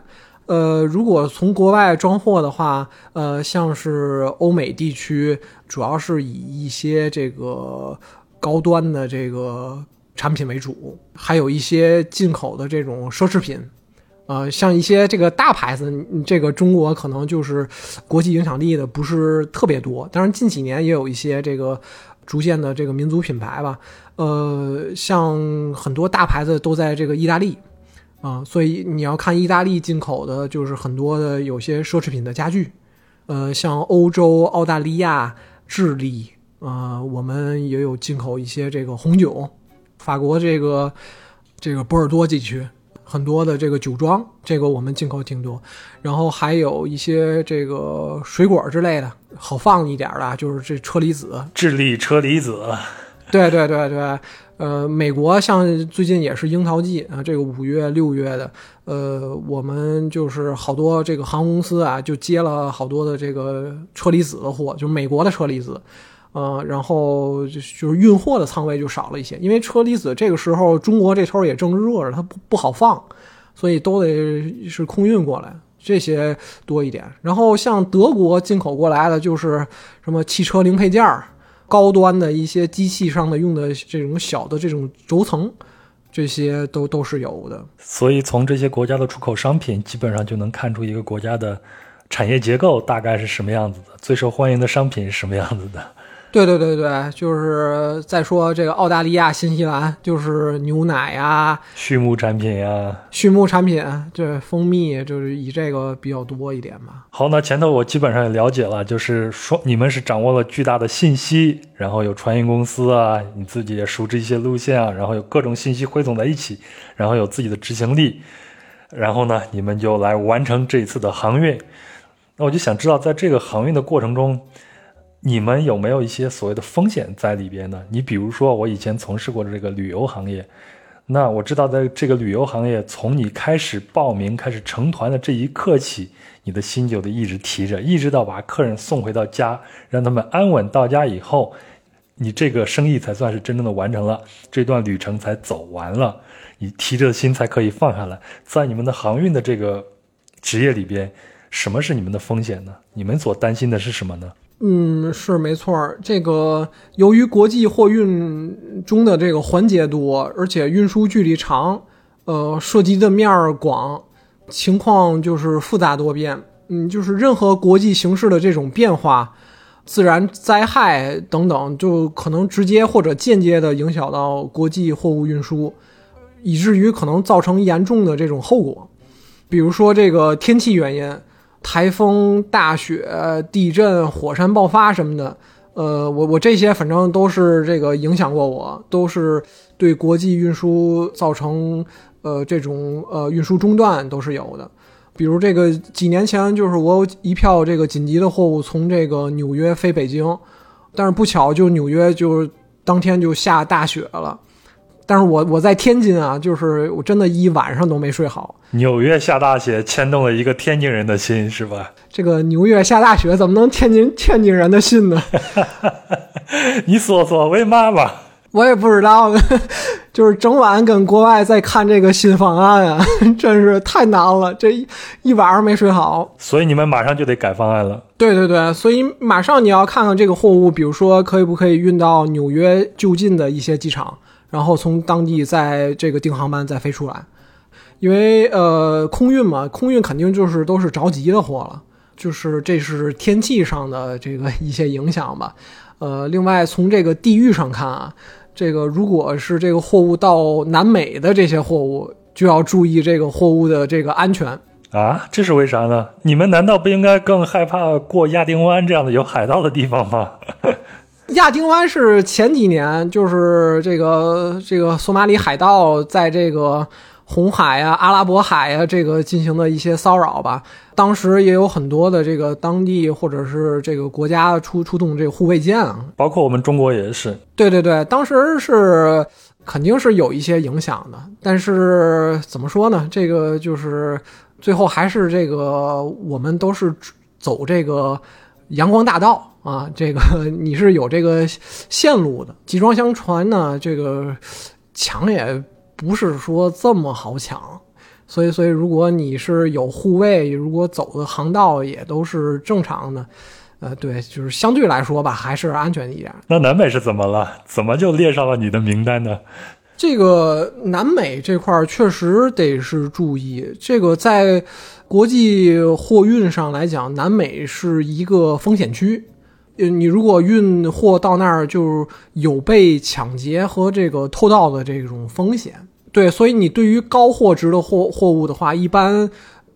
B: 呃，如果从国外装货的话，呃，像是欧美地区，主要是以一些这个高端的这个产品为主，还有一些进口的这种奢侈品，呃，像一些这个大牌子，这个中国可能就是国际影响力的不是特别多。当然，近几年也有一些这个逐渐的这个民族品牌吧，呃，像很多大牌子都在这个意大利。啊，所以你要看意大利进口的，就是很多的有些奢侈品的家具，呃，像欧洲、澳大利亚、智利，啊，我们也有进口一些这个红酒，法国这个这个波尔多地区很多的这个酒庄，这个我们进口挺多，然后还有一些这个水果之类的，好放一点的，就是这车厘子，
A: 智利车厘子，
B: 对对对对。呃，美国像最近也是樱桃季啊，这个五月六月的，呃，我们就是好多这个航空公司啊，就接了好多的这个车厘子的货，就是美国的车厘子，呃，然后就就是运货的仓位就少了一些，因为车厘子这个时候中国这头也正热着，它不不好放，所以都得是空运过来，这些多一点。然后像德国进口过来的，就是什么汽车零配件儿。高端的一些机器上的用的这种小的这种轴承，这些都都是有的。
A: 所以从这些国家的出口商品，基本上就能看出一个国家的产业结构大概是什么样子的，最受欢迎的商品是什么样子的。
B: 对对对对，就是再说这个澳大利亚、新西兰，就是牛奶呀、
A: 畜牧产品呀、
B: 畜牧产品，对蜂蜜，就是以这个比较多一点嘛。
A: 好，那前头我基本上也了解了，就是说你们是掌握了巨大的信息，然后有船运公司啊，你自己也熟知一些路线啊，然后有各种信息汇总在一起，然后有自己的执行力，然后呢，你们就来完成这一次的航运。那我就想知道，在这个航运的过程中。你们有没有一些所谓的风险在里边呢？你比如说，我以前从事过的这个旅游行业，那我知道，在这个旅游行业，从你开始报名、开始成团的这一刻起，你的心就得一直提着，一直到把客人送回到家，让他们安稳到家以后，你这个生意才算是真正的完成了，这段旅程才走完了，你提着的心才可以放下来。在你们的航运的这个职业里边，什么是你们的风险呢？你们所担心的是什么呢？
B: 嗯，是没错。这个由于国际货运中的这个环节多，而且运输距离长，呃，涉及的面儿广，情况就是复杂多变。嗯，就是任何国际形势的这种变化，自然灾害等等，就可能直接或者间接的影响到国际货物运输，以至于可能造成严重的这种后果。比如说这个天气原因。台风、大雪、地震、火山爆发什么的，呃，我我这些反正都是这个影响过我，都是对国际运输造成呃这种呃运输中断都是有的。比如这个几年前，就是我有一票这个紧急的货物从这个纽约飞北京，但是不巧就纽约就当天就下大雪了。但是我我在天津啊，就是我真的一晚上都没睡好。
A: 纽约下大雪牵动了一个天津人的心，是吧？
B: 这个纽约下大雪怎么能天津天津人的心呢？
A: 你说说为嘛吧？
B: 我也不知道，就是整晚跟国外在看这个新方案啊，真是太难了，这一晚上没睡好。
A: 所以你们马上就得改方案了。
B: 对对对，所以马上你要看看这个货物，比如说可以不可以运到纽约就近的一些机场。然后从当地再这个订航班再飞出来，因为呃空运嘛，空运肯定就是都是着急的货了，就是这是天气上的这个一些影响吧。呃，另外从这个地域上看啊，这个如果是这个货物到南美的这些货物，就要注意这个货物的这个安全
A: 啊。这是为啥呢？你们难道不应该更害怕过亚丁湾这样的有海盗的地方吗？
B: 亚丁湾是前几年，就是这个这个索马里海盗在这个红海呀、阿拉伯海呀这个进行的一些骚扰吧。当时也有很多的这个当地或者是这个国家出出动这个护卫舰啊，
A: 包括我们中国也是。
B: 对对对，当时是肯定是有一些影响的，但是怎么说呢？这个就是最后还是这个我们都是走这个阳光大道。啊，这个你是有这个线路的，集装箱船呢，这个抢也不是说这么好抢，所以，所以如果你是有护卫，如果走的航道也都是正常的，呃，对，就是相对来说吧，还是安全一点。
A: 那南美是怎么了？怎么就列上了你的名单呢？
B: 这个南美这块确实得是注意，这个在国际货运上来讲，南美是一个风险区。你如果运货到那儿，就有被抢劫和这个偷盗的这种风险。对，所以你对于高货值的货货物的话，一般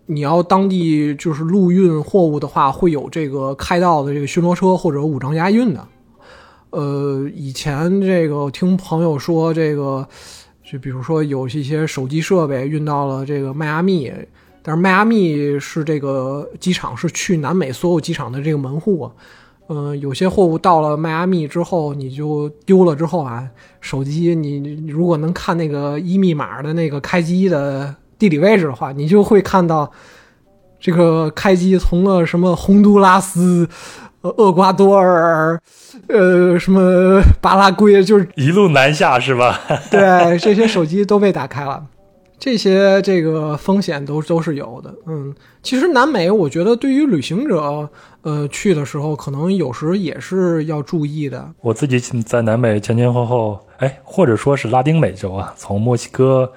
B: 你要当地就是陆运货物的话，会有这个开道的这个巡逻车或者武装押运的。呃，以前这个听朋友说，这个就比如说有一些手机设备运到了这个迈阿密，但是迈阿密是这个机场是去南美所有机场的这个门户。嗯，有些货物到了迈阿密之后，你就丢了之后啊，手机你如果能看那个一密码的那个开机的地理位置的话，你就会看到这个开机从了什么洪都拉斯、厄瓜多尔、呃什么巴拉圭，就是
A: 一路南下是吧？
B: 对，这些手机都被打开了。这些这个风险都都是有的，嗯，其实南美我觉得对于旅行者，呃，去的时候可能有时也是要注意的。
A: 我自己在南美前前后后，哎，或者说是拉丁美洲啊，从墨西哥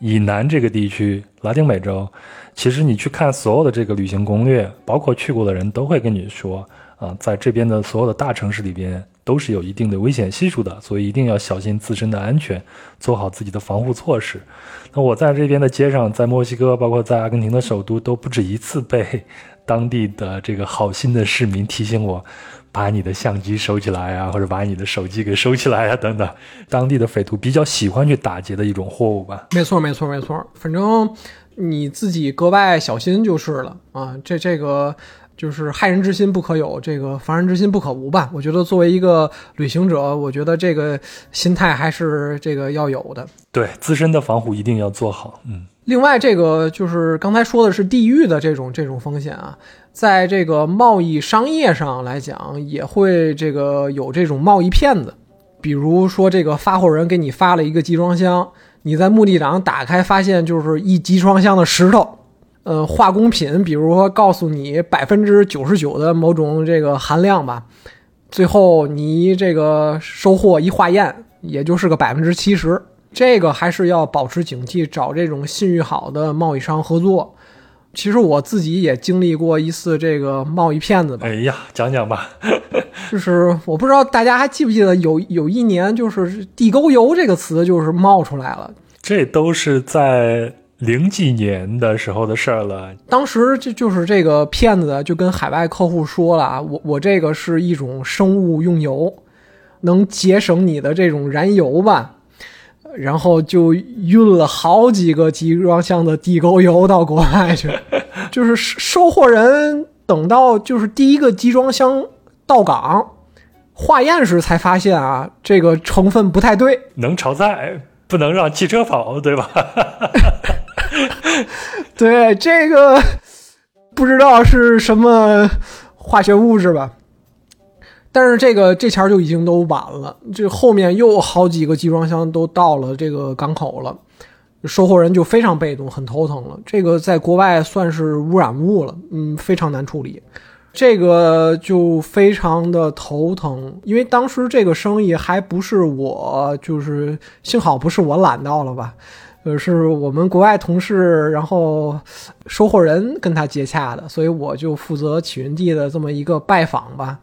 A: 以南这个地区，拉丁美洲，其实你去看所有的这个旅行攻略，包括去过的人都会跟你说，啊，在这边的所有的大城市里边。都是有一定的危险系数的，所以一定要小心自身的安全，做好自己的防护措施。那我在这边的街上，在墨西哥，包括在阿根廷的首都，都不止一次被当地的这个好心的市民提醒我，把你的相机收起来啊，或者把你的手机给收起来啊，等等。当地的匪徒比较喜欢去打劫的一种货物吧。
B: 没错，没错，没错。反正你自己格外小心就是了啊。这这个。就是害人之心不可有，这个防人之心不可无吧？我觉得作为一个旅行者，我觉得这个心态还是这个要有的。
A: 对自身的防护一定要做好。嗯，
B: 另外这个就是刚才说的是地域的这种这种风险啊，在这个贸易商业上来讲，也会这个有这种贸易骗子比如说这个发货人给你发了一个集装箱，你在目的港打开发现就是一集装箱的石头，呃，化工品，比如说告诉你百分之九十九的某种这个含量吧，最后你这个收货一化验，也就是个百分之七十，这个还是要保持警惕，找这种信誉好的贸易商合作。其实我自己也经历过一次这个贸易骗子吧。
A: 哎呀，讲讲吧。
B: 就是我不知道大家还记不记得有有一年，就是“地沟油”这个词就是冒出来了。
A: 这都是在零几年的时候的事儿了。
B: 当时就就是这个骗子就跟海外客户说了啊，我我这个是一种生物用油，能节省你的这种燃油吧。然后就运了好几个集装箱的地沟油到国外去，就是收货人等到就是第一个集装箱到港化验时才发现啊，这个成分不太对，
A: 能炒菜不能让汽车跑，对吧？
B: 对，这个不知道是什么化学物质吧。但是这个这前就已经都晚了，这后面又好几个集装箱都到了这个港口了，收货人就非常被动，很头疼了。这个在国外算是污染物了，嗯，非常难处理，这个就非常的头疼。因为当时这个生意还不是我，就是幸好不是我揽到了吧，呃，是我们国外同事，然后收货人跟他接洽的，所以我就负责起运地的这么一个拜访吧。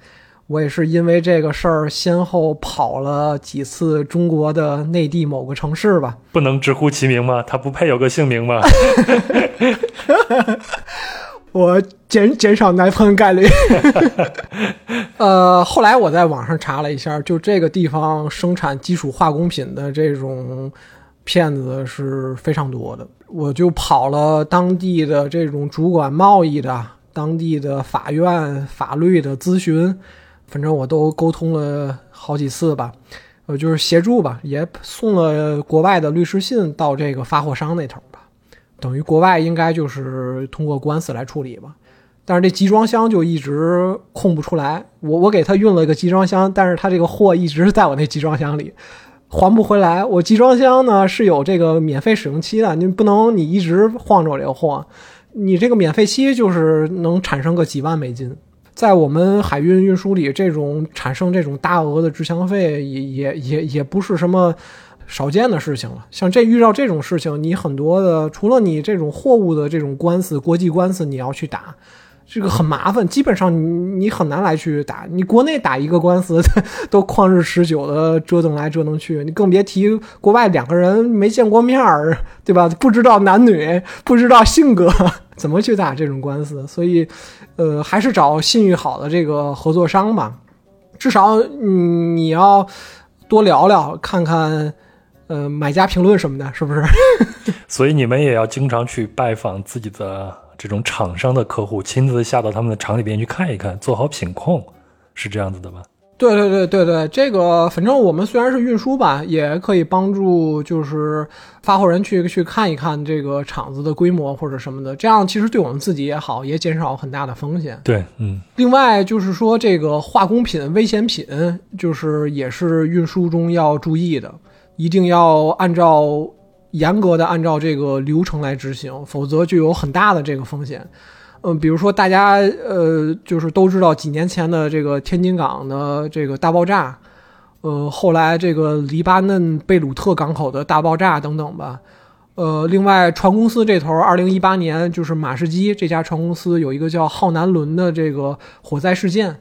B: 我也是因为这个事儿，先后跑了几次中国的内地某个城市吧。
A: 不能直呼其名吗？他不配有个姓名吗？
B: 我减减少难分概率。呃，后来我在网上查了一下，就这个地方生产基础化工品的这种骗子是非常多的。我就跑了当地的这种主管贸易的、当地的法院法律的咨询。反正我都沟通了好几次吧，呃，就是协助吧，也送了国外的律师信到这个发货商那头吧，等于国外应该就是通过官司来处理吧。但是这集装箱就一直空不出来，我我给他运了一个集装箱，但是他这个货一直在我那集装箱里，还不回来。我集装箱呢是有这个免费使用期的，你不能你一直晃着我这个货，你这个免费期就是能产生个几万美金。在我们海运运输里，这种产生这种大额的滞箱费也也也也不是什么少见的事情了。像这遇到这种事情，你很多的除了你这种货物的这种官司、国际官司你要去打，这个很麻烦，基本上你你很难来去打。你国内打一个官司 都旷日持久的折腾来折腾去，你更别提国外两个人没见过面儿，对吧？不知道男女，不知道性格。怎么去打这种官司？所以，呃，还是找信誉好的这个合作商吧。至少，你要多聊聊，看看，呃，买家评论什么的，是不是？
A: 所以你们也要经常去拜访自己的这种厂商的客户，亲自下到他们的厂里边去看一看，做好品控，是这样子的吧？
B: 对对对对对，这个反正我们虽然是运输吧，也可以帮助就是发货人去去看一看这个厂子的规模或者什么的，这样其实对我们自己也好，也减少很大的风险。
A: 对，嗯。
B: 另外就是说，这个化工品、危险品，就是也是运输中要注意的，一定要按照严格的按照这个流程来执行，否则就有很大的这个风险。嗯，比如说大家呃，就是都知道几年前的这个天津港的这个大爆炸，呃，后来这个黎巴嫩贝鲁特港口的大爆炸等等吧。呃，另外船公司这头，二零一八年就是马士基这家船公司有一个叫浩南轮的这个火灾事件，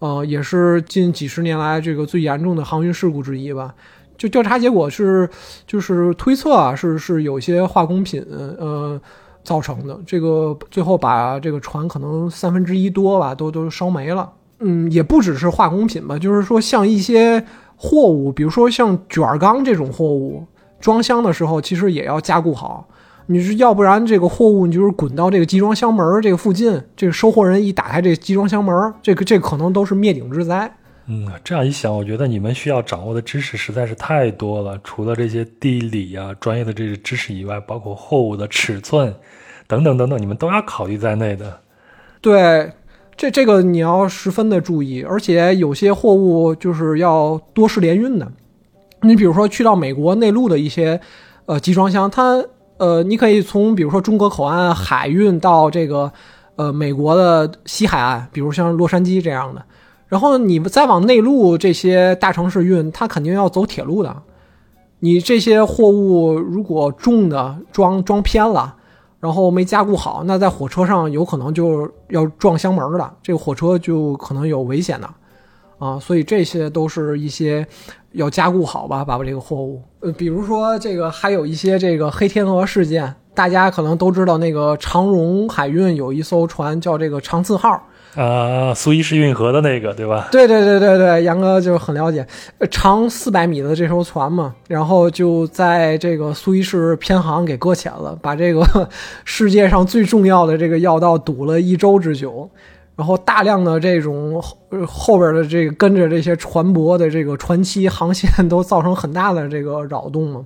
B: 呃，也是近几十年来这个最严重的航运事故之一吧。就调查结果是，就是推测啊，是是有些化工品，呃。造成的这个最后把这个船可能三分之一多吧都都烧没了，嗯，也不只是化工品吧，就是说像一些货物，比如说像卷钢这种货物，装箱的时候其实也要加固好，你是要不然这个货物你就是滚到这个集装箱门这个附近，这个收货人一打开这集装箱门，这个这可能都是灭顶之灾。
A: 嗯，这样一想，我觉得你们需要掌握的知识实在是太多了。除了这些地理呀、专业的这些知识以外，包括货物的尺寸等等等等，你们都要考虑在内的。
B: 对，这这个你要十分的注意，而且有些货物就是要多式联运的。你比如说去到美国内陆的一些呃集装箱，它呃你可以从比如说中国口岸海运到这个呃美国的西海岸，比如像洛杉矶这样的。然后你再往内陆这些大城市运，它肯定要走铁路的。你这些货物如果重的装装偏了，然后没加固好，那在火车上有可能就要撞箱门了，这个火车就可能有危险的啊。所以这些都是一些要加固好吧，把这个货物。呃，比如说这个还有一些这个黑天鹅事件，大家可能都知道，那个长荣海运有一艘船叫这个长次号。
A: 啊，苏伊士运河的那个，对吧？
B: 对对对对对，杨哥就很了解，长四百米的这艘船嘛，然后就在这个苏伊士偏航给搁浅了，把这个 世界上最重要的这个要道堵了一周之久，然后大量的这种后后边的这个跟着这些船舶的这个船期航线都造成很大的这个扰动嘛。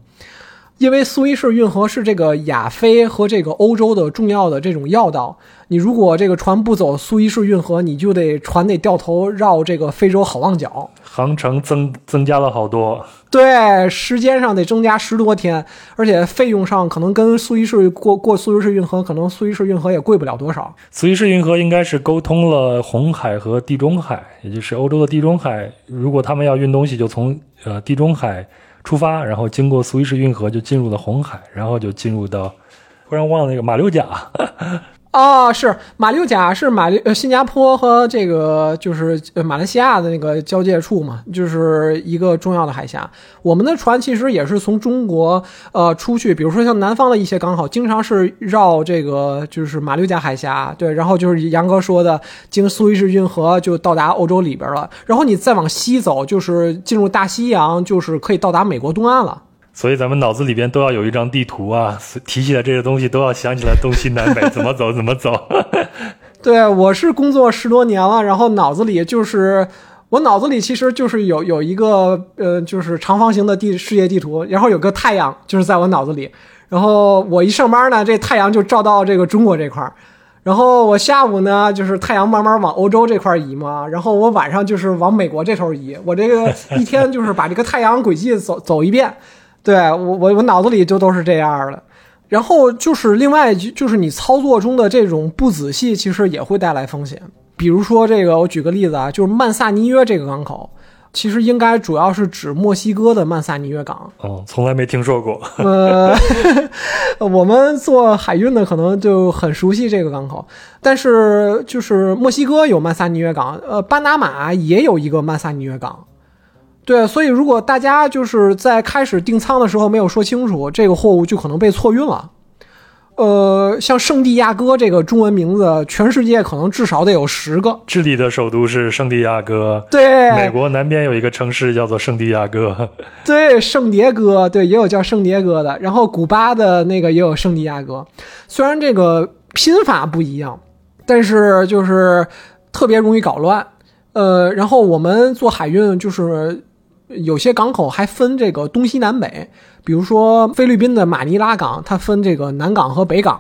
B: 因为苏伊士运河是这个亚非和这个欧洲的重要的这种要道，你如果这个船不走苏伊士运河，你就得船得掉头绕这个非洲好望角，
A: 航程增增加了好多。
B: 对，时间上得增加十多天，而且费用上可能跟苏伊士过过苏伊士运河，可能苏伊士运河也贵不了多少。
A: 苏伊士运河应该是沟通了红海和地中海，也就是欧洲的地中海，如果他们要运东西，就从呃地中海。出发，然后经过苏伊士运河就进入了红海，然后就进入到，忽然忘了那个马六甲。
B: 哦，是马六甲，是马六呃新加坡和这个就是马来西亚的那个交界处嘛，就是一个重要的海峡。我们的船其实也是从中国呃出去，比如说像南方的一些港口，经常是绕这个就是马六甲海峡，对，然后就是杨哥说的，经苏伊士运河就到达欧洲里边了，然后你再往西走，就是进入大西洋，就是可以到达美国东岸了。
A: 所以咱们脑子里边都要有一张地图啊，提起来这些东西都要想起来东西南北怎么走怎么走。
B: 对，我是工作十多年了，然后脑子里就是我脑子里其实就是有有一个呃，就是长方形的地世界地图，然后有个太阳就是在我脑子里，然后我一上班呢，这太阳就照到这个中国这块儿，然后我下午呢就是太阳慢慢往欧洲这块移嘛，然后我晚上就是往美国这头移，我这个一天就是把这个太阳轨迹走走一遍。对我我我脑子里就都是这样的，然后就是另外就是你操作中的这种不仔细，其实也会带来风险。比如说这个，我举个例子啊，就是曼萨尼约这个港口，其实应该主要是指墨西哥的曼萨尼约港。
A: 哦，从来没听说过。
B: 呃，我们做海运的可能就很熟悉这个港口，但是就是墨西哥有曼萨尼约港，呃，巴拿马也有一个曼萨尼约港。对，所以如果大家就是在开始订仓的时候没有说清楚，这个货物就可能被错运了。呃，像圣地亚哥这个中文名字，全世界可能至少得有十个。
A: 智利的首都是圣地亚哥，
B: 对。
A: 美国南边有一个城市叫做圣地亚哥，
B: 对，圣迭戈，对，也有叫圣迭戈的。然后古巴的那个也有圣地亚哥，虽然这个拼法不一样，但是就是特别容易搞乱。呃，然后我们做海运就是。有些港口还分这个东西南北，比如说菲律宾的马尼拉港，它分这个南港和北港；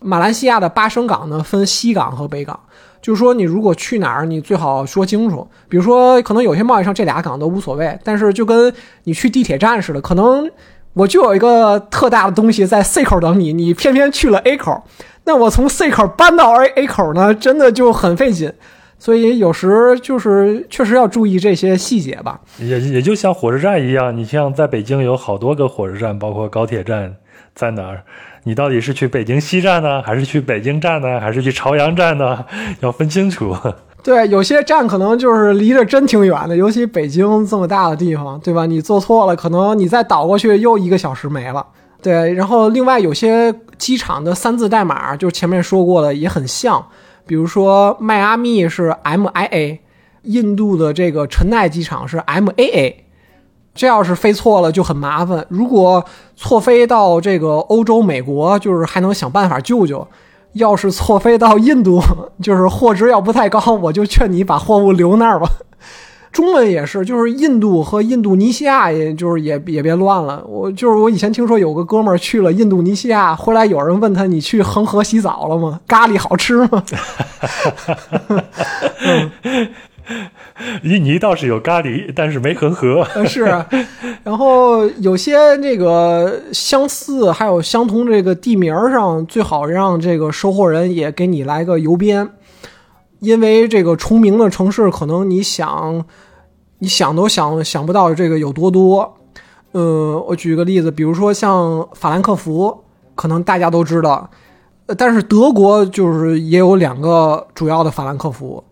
B: 马来西亚的巴生港呢，分西港和北港。就是说，你如果去哪儿，你最好说清楚。比如说，可能有些贸易上这俩港都无所谓，但是就跟你去地铁站似的，可能我就有一个特大的东西在 C 口等你，你偏偏去了 A 口，那我从 C 口搬到 A A 口呢，真的就很费劲。所以有时就是确实要注意这些细节吧。
A: 也也就像火车站一样，你像在北京有好多个火车站，包括高铁站在哪儿，你到底是去北京西站呢，还是去北京站呢，还是去朝阳站呢？要分清楚。
B: 对，有些站可能就是离着真挺远的，尤其北京这么大的地方，对吧？你坐错了，可能你再倒过去又一个小时没了。对，然后另外有些机场的三字代码，就前面说过的，也很像。比如说，迈阿密是 MIA，印度的这个陈奈机场是 MAA，这要是飞错了就很麻烦。如果错飞到这个欧洲、美国，就是还能想办法救救；要是错飞到印度，就是货值要不太高，我就劝你把货物留那儿吧。中文也是，就是印度和印度尼西亚，也就是也也别乱了。我就是我以前听说有个哥们儿去了印度尼西亚，回来有人问他：“你去恒河洗澡了吗？咖喱好吃吗？”
A: 印尼倒是有咖喱，但是没恒河。
B: 是，然后有些这个相似还有相同这个地名上，最好让这个收货人也给你来个邮编。因为这个重名的城市，可能你想，你想都想想不到这个有多多。呃，我举个例子，比如说像法兰克福，可能大家都知道，但是德国就是也有两个主要的法兰克福，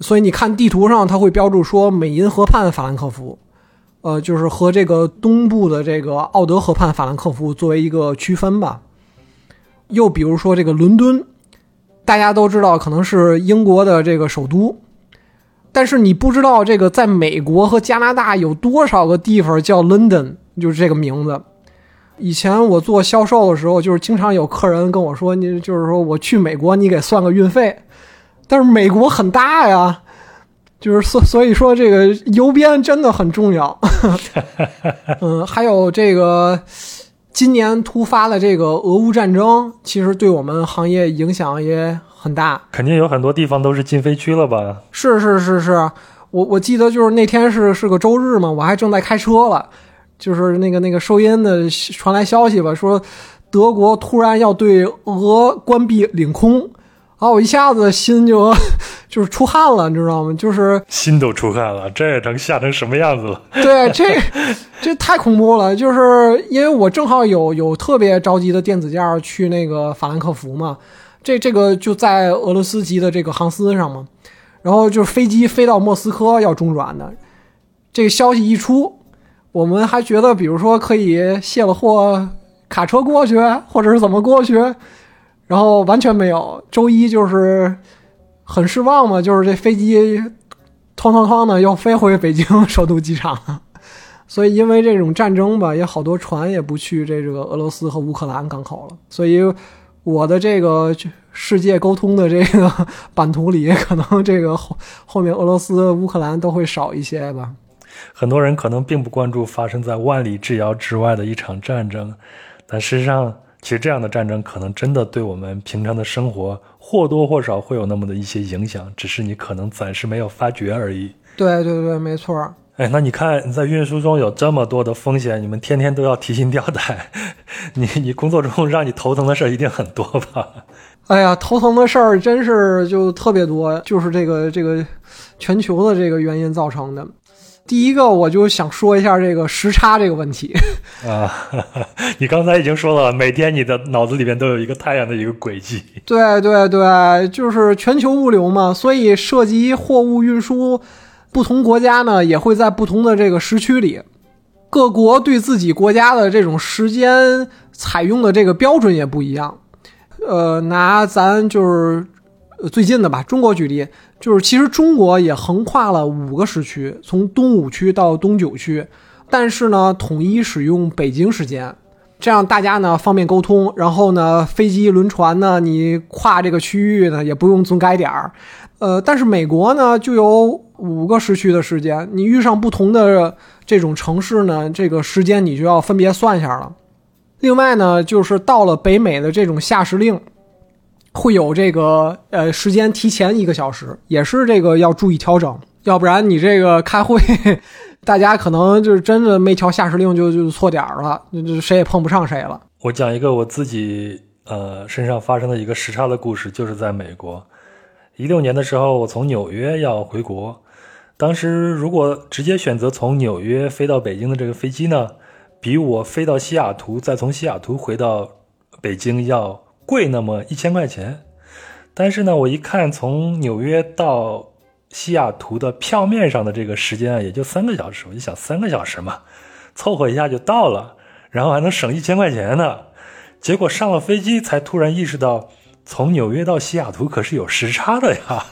B: 所以你看地图上，它会标注说美因河畔法兰克福，呃，就是和这个东部的这个奥德河畔法兰克福作为一个区分吧。又比如说这个伦敦。大家都知道，可能是英国的这个首都，但是你不知道这个在美国和加拿大有多少个地方叫 London，就是这个名字。以前我做销售的时候，就是经常有客人跟我说：“你就是说我去美国，你给算个运费。”但是美国很大呀，就是所所以说这个邮编真的很重要。嗯，还有这个。今年突发的这个俄乌战争，其实对我们行业影响也很大。
A: 肯定有很多地方都是禁飞区了吧？
B: 是是是是，我我记得就是那天是是个周日嘛，我还正在开车了，就是那个那个收音的传来消息吧，说德国突然要对俄关闭领空。啊！我一下子心就就是出汗了，你知道吗？就是
A: 心都出汗了，这能吓成什么样子了？
B: 对，这 这太恐怖了。就是因为我正好有有特别着急的电子件去那个法兰克福嘛，这这个就在俄罗斯籍的这个航司上嘛，然后就是飞机飞到莫斯科要中转的，这个消息一出，我们还觉得比如说可以卸了货，卡车过去，或者是怎么过去。然后完全没有，周一就是很失望嘛，就是这飞机哐哐哐的又飞回北京首都机场，所以因为这种战争吧，也好多船也不去这个俄罗斯和乌克兰港口了，所以我的这个世界沟通的这个版图里，可能这个后后面俄罗斯、乌克兰都会少一些吧。
A: 很多人可能并不关注发生在万里之遥之外的一场战争，但事实上。其实这样的战争可能真的对我们平常的生活或多或少会有那么的一些影响，只是你可能暂时没有发觉而已。
B: 对对对，没错。
A: 哎，那你看你在运输中有这么多的风险，你们天天都要提心吊胆，你你工作中让你头疼的事儿一定很多吧？
B: 哎呀，头疼的事儿真是就特别多，就是这个这个全球的这个原因造成的。第一个，我就想说一下这个时差这个问题
A: 啊。你刚才已经说了，每天你的脑子里边都有一个太阳的一个轨迹。
B: 对对对，就是全球物流嘛，所以涉及货物运输，不同国家呢也会在不同的这个时区里，各国对自己国家的这种时间采用的这个标准也不一样。呃，拿咱就是最近的吧，中国举例。就是其实中国也横跨了五个时区，从东五区到东九区，但是呢，统一使用北京时间，这样大家呢方便沟通。然后呢，飞机、轮船呢，你跨这个区域呢也不用总改点儿。呃，但是美国呢就有五个时区的时间，你遇上不同的这种城市呢，这个时间你就要分别算一下了。另外呢，就是到了北美的这种下时令。会有这个呃时间提前一个小时，也是这个要注意调整，要不然你这个开会，大家可能就是真的没调下时令就就错点了，就谁也碰不上谁了。
A: 我讲一个我自己呃身上发生的一个时差的故事，就是在美国，一六年的时候，我从纽约要回国，当时如果直接选择从纽约飞到北京的这个飞机呢，比我飞到西雅图再从西雅图回到北京要。贵那么一千块钱，但是呢，我一看从纽约到西雅图的票面上的这个时间啊，也就三个小时，我就想三个小时嘛，凑合一下就到了，然后还能省一千块钱呢。结果上了飞机才突然意识到，从纽约到西雅图可是有时差的呀。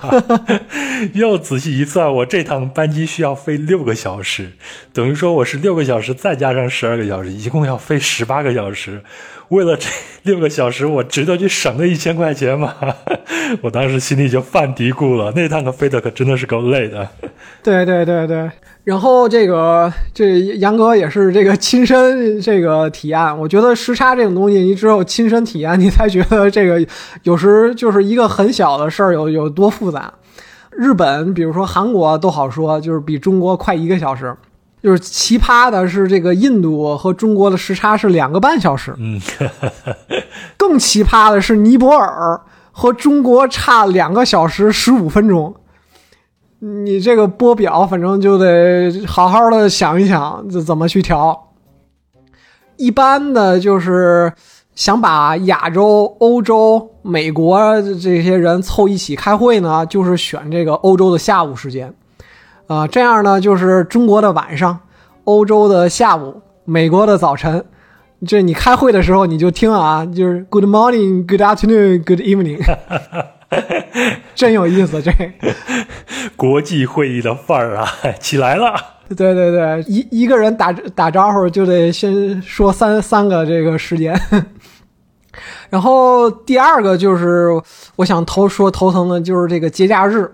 A: 又仔细一算，我这趟班机需要飞六个小时，等于说我是六个小时再加上十二个小时，一共要飞十八个小时。为了这六个小时，我值得去省那一千块钱吗？我当时心里就犯嘀咕了。那趟可飞的可真的是够累的。
B: 对对对对，然后这个这杨哥也是这个亲身这个体验。我觉得时差这种东西，你只有亲身体验，你才觉得这个有时就是一个很小的事儿有有多复杂。日本，比如说韩国都好说，就是比中国快一个小时。就是奇葩的是，这个印度和中国的时差是两个半小时。
A: 嗯，
B: 更奇葩的是，尼泊尔和中国差两个小时十五分钟。你这个波表，反正就得好好的想一想，这怎么去调。一般的就是想把亚洲、欧洲、美国这些人凑一起开会呢，就是选这个欧洲的下午时间。啊，这样呢，就是中国的晚上，欧洲的下午，美国的早晨。这你开会的时候你就听啊，就是 Good morning, Good afternoon, Good evening，真有意思。这
A: 国际会议的范儿啊，起来了。
B: 对对对，一一个人打打招呼就得先说三三个这个时间。然后第二个就是我想头说头疼的就是这个节假日。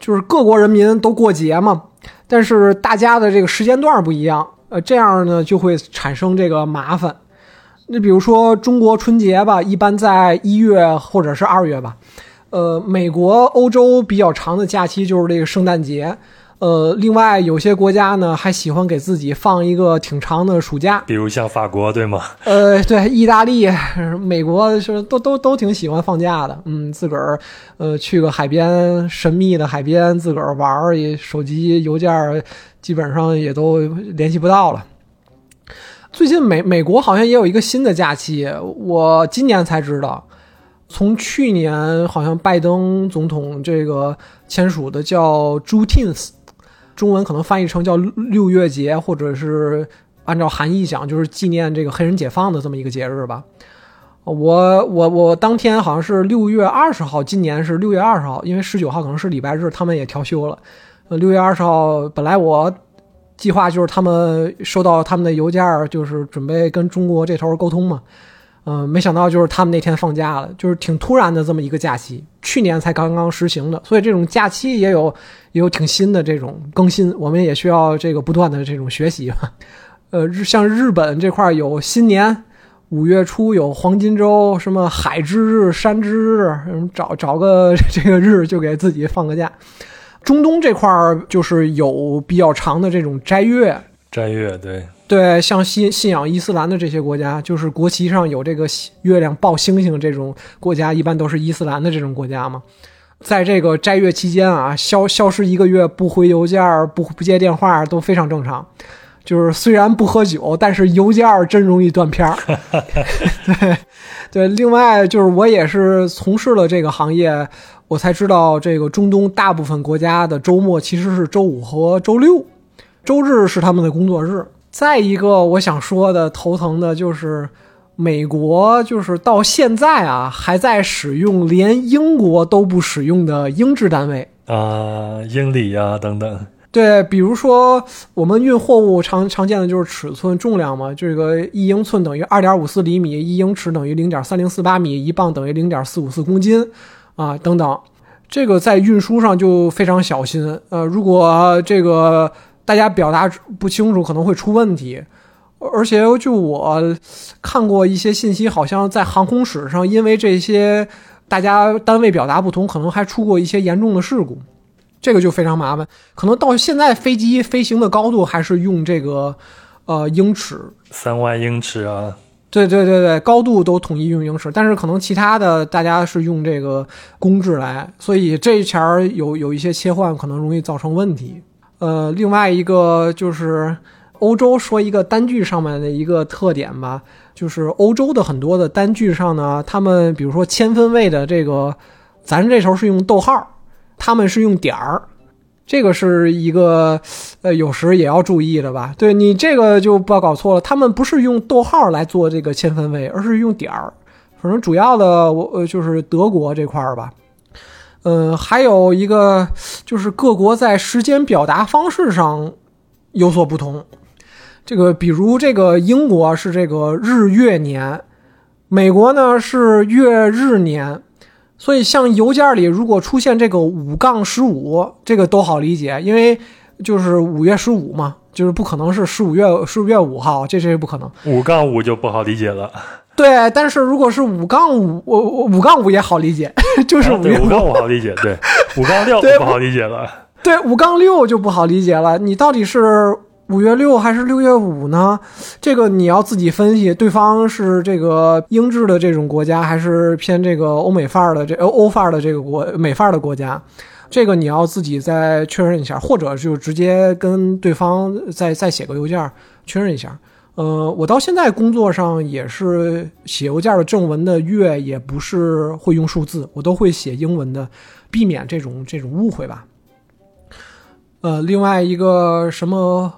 B: 就是各国人民都过节嘛，但是大家的这个时间段不一样，呃，这样呢就会产生这个麻烦。那比如说中国春节吧，一般在一月或者是二月吧，呃，美国、欧洲比较长的假期就是这个圣诞节。呃，另外有些国家呢还喜欢给自己放一个挺长的暑假，
A: 比如像法国，对吗？
B: 呃，对，意大利、美国是都都都挺喜欢放假的。嗯，自个儿呃去个海边，神秘的海边，自个儿玩儿，手机邮件基本上也都联系不到了。最近美美国好像也有一个新的假期，我今年才知道，从去年好像拜登总统这个签署的叫 Juneteenth。中文可能翻译成叫六月节，或者是按照含义讲，就是纪念这个黑人解放的这么一个节日吧。我我我当天好像是六月二十号，今年是六月二十号，因为十九号可能是礼拜日，他们也调休了。呃，六月二十号本来我计划就是他们收到他们的邮件，就是准备跟中国这头沟通嘛。嗯，没想到就是他们那天放假了，就是挺突然的这么一个假期，去年才刚刚实行的，所以这种假期也有也有挺新的这种更新，我们也需要这个不断的这种学习吧。呃，像日本这块有新年，五月初有黄金周，什么海之日、山之日，找找个这个日就给自己放个假。中东这块就是有比较长的这种斋月，
A: 斋月对。
B: 对，像信信仰伊斯兰的这些国家，就是国旗上有这个月亮抱星星这种国家，一般都是伊斯兰的这种国家嘛。在这个斋月期间啊，消消失一个月，不回邮件，不不接电话都非常正常。就是虽然不喝酒，但是邮件真容易断片儿。对对，另外就是我也是从事了这个行业，我才知道这个中东大部分国家的周末其实是周五和周六，周日是他们的工作日。再一个，我想说的头疼的就是，美国就是到现在啊，还在使用连英国都不使用的英制单位
A: 啊，英里呀等等。
B: 对，比如说我们运货物常常见的就是尺寸、重量嘛，这个一英寸等于二点五四厘米，一英尺等于零点三零四八米，一磅等于零点四五四公斤啊等等。这个在运输上就非常小心。呃，如果这个。大家表达不清楚可能会出问题，而且就我看过一些信息，好像在航空史上，因为这些大家单位表达不同，可能还出过一些严重的事故，这个就非常麻烦。可能到现在飞机飞行的高度还是用这个呃英尺，
A: 三万英尺啊，
B: 对对对对，高度都统一用英尺，但是可能其他的大家是用这个公制来，所以这一前儿有有一些切换，可能容易造成问题。呃，另外一个就是欧洲说一个单据上面的一个特点吧，就是欧洲的很多的单据上呢，他们比如说千分位的这个，咱这时候是用逗号，他们是用点儿，这个是一个呃有时也要注意的吧？对你这个就不要搞错了，他们不是用逗号来做这个千分位，而是用点儿，反正主要的我呃就是德国这块儿吧。嗯，还有一个就是各国在时间表达方式上有所不同。这个比如这个英国是这个日月年，美国呢是月日年，所以像邮件里如果出现这个五杠十五，这个都好理解，因为就是五月十五嘛，就是不可能是十五月十五月五号，这这不可能。
A: 五杠五就不好理解了。
B: 对，但是如果是五杠五，我我五杠五也好理解，就是五
A: 杠五好理解，对，五杠六不好理解了。
B: 对，五杠六就不好理解了，你到底是？五月六还是六月五呢？这个你要自己分析，对方是这个英制的这种国家，还是偏这个欧美范儿的这欧欧范儿的这个国美范儿的国家？这个你要自己再确认一下，或者就直接跟对方再再写个邮件确认一下。呃，我到现在工作上也是写邮件的正文的月也不是会用数字，我都会写英文的，避免这种这种误会吧。呃，另外一个什么？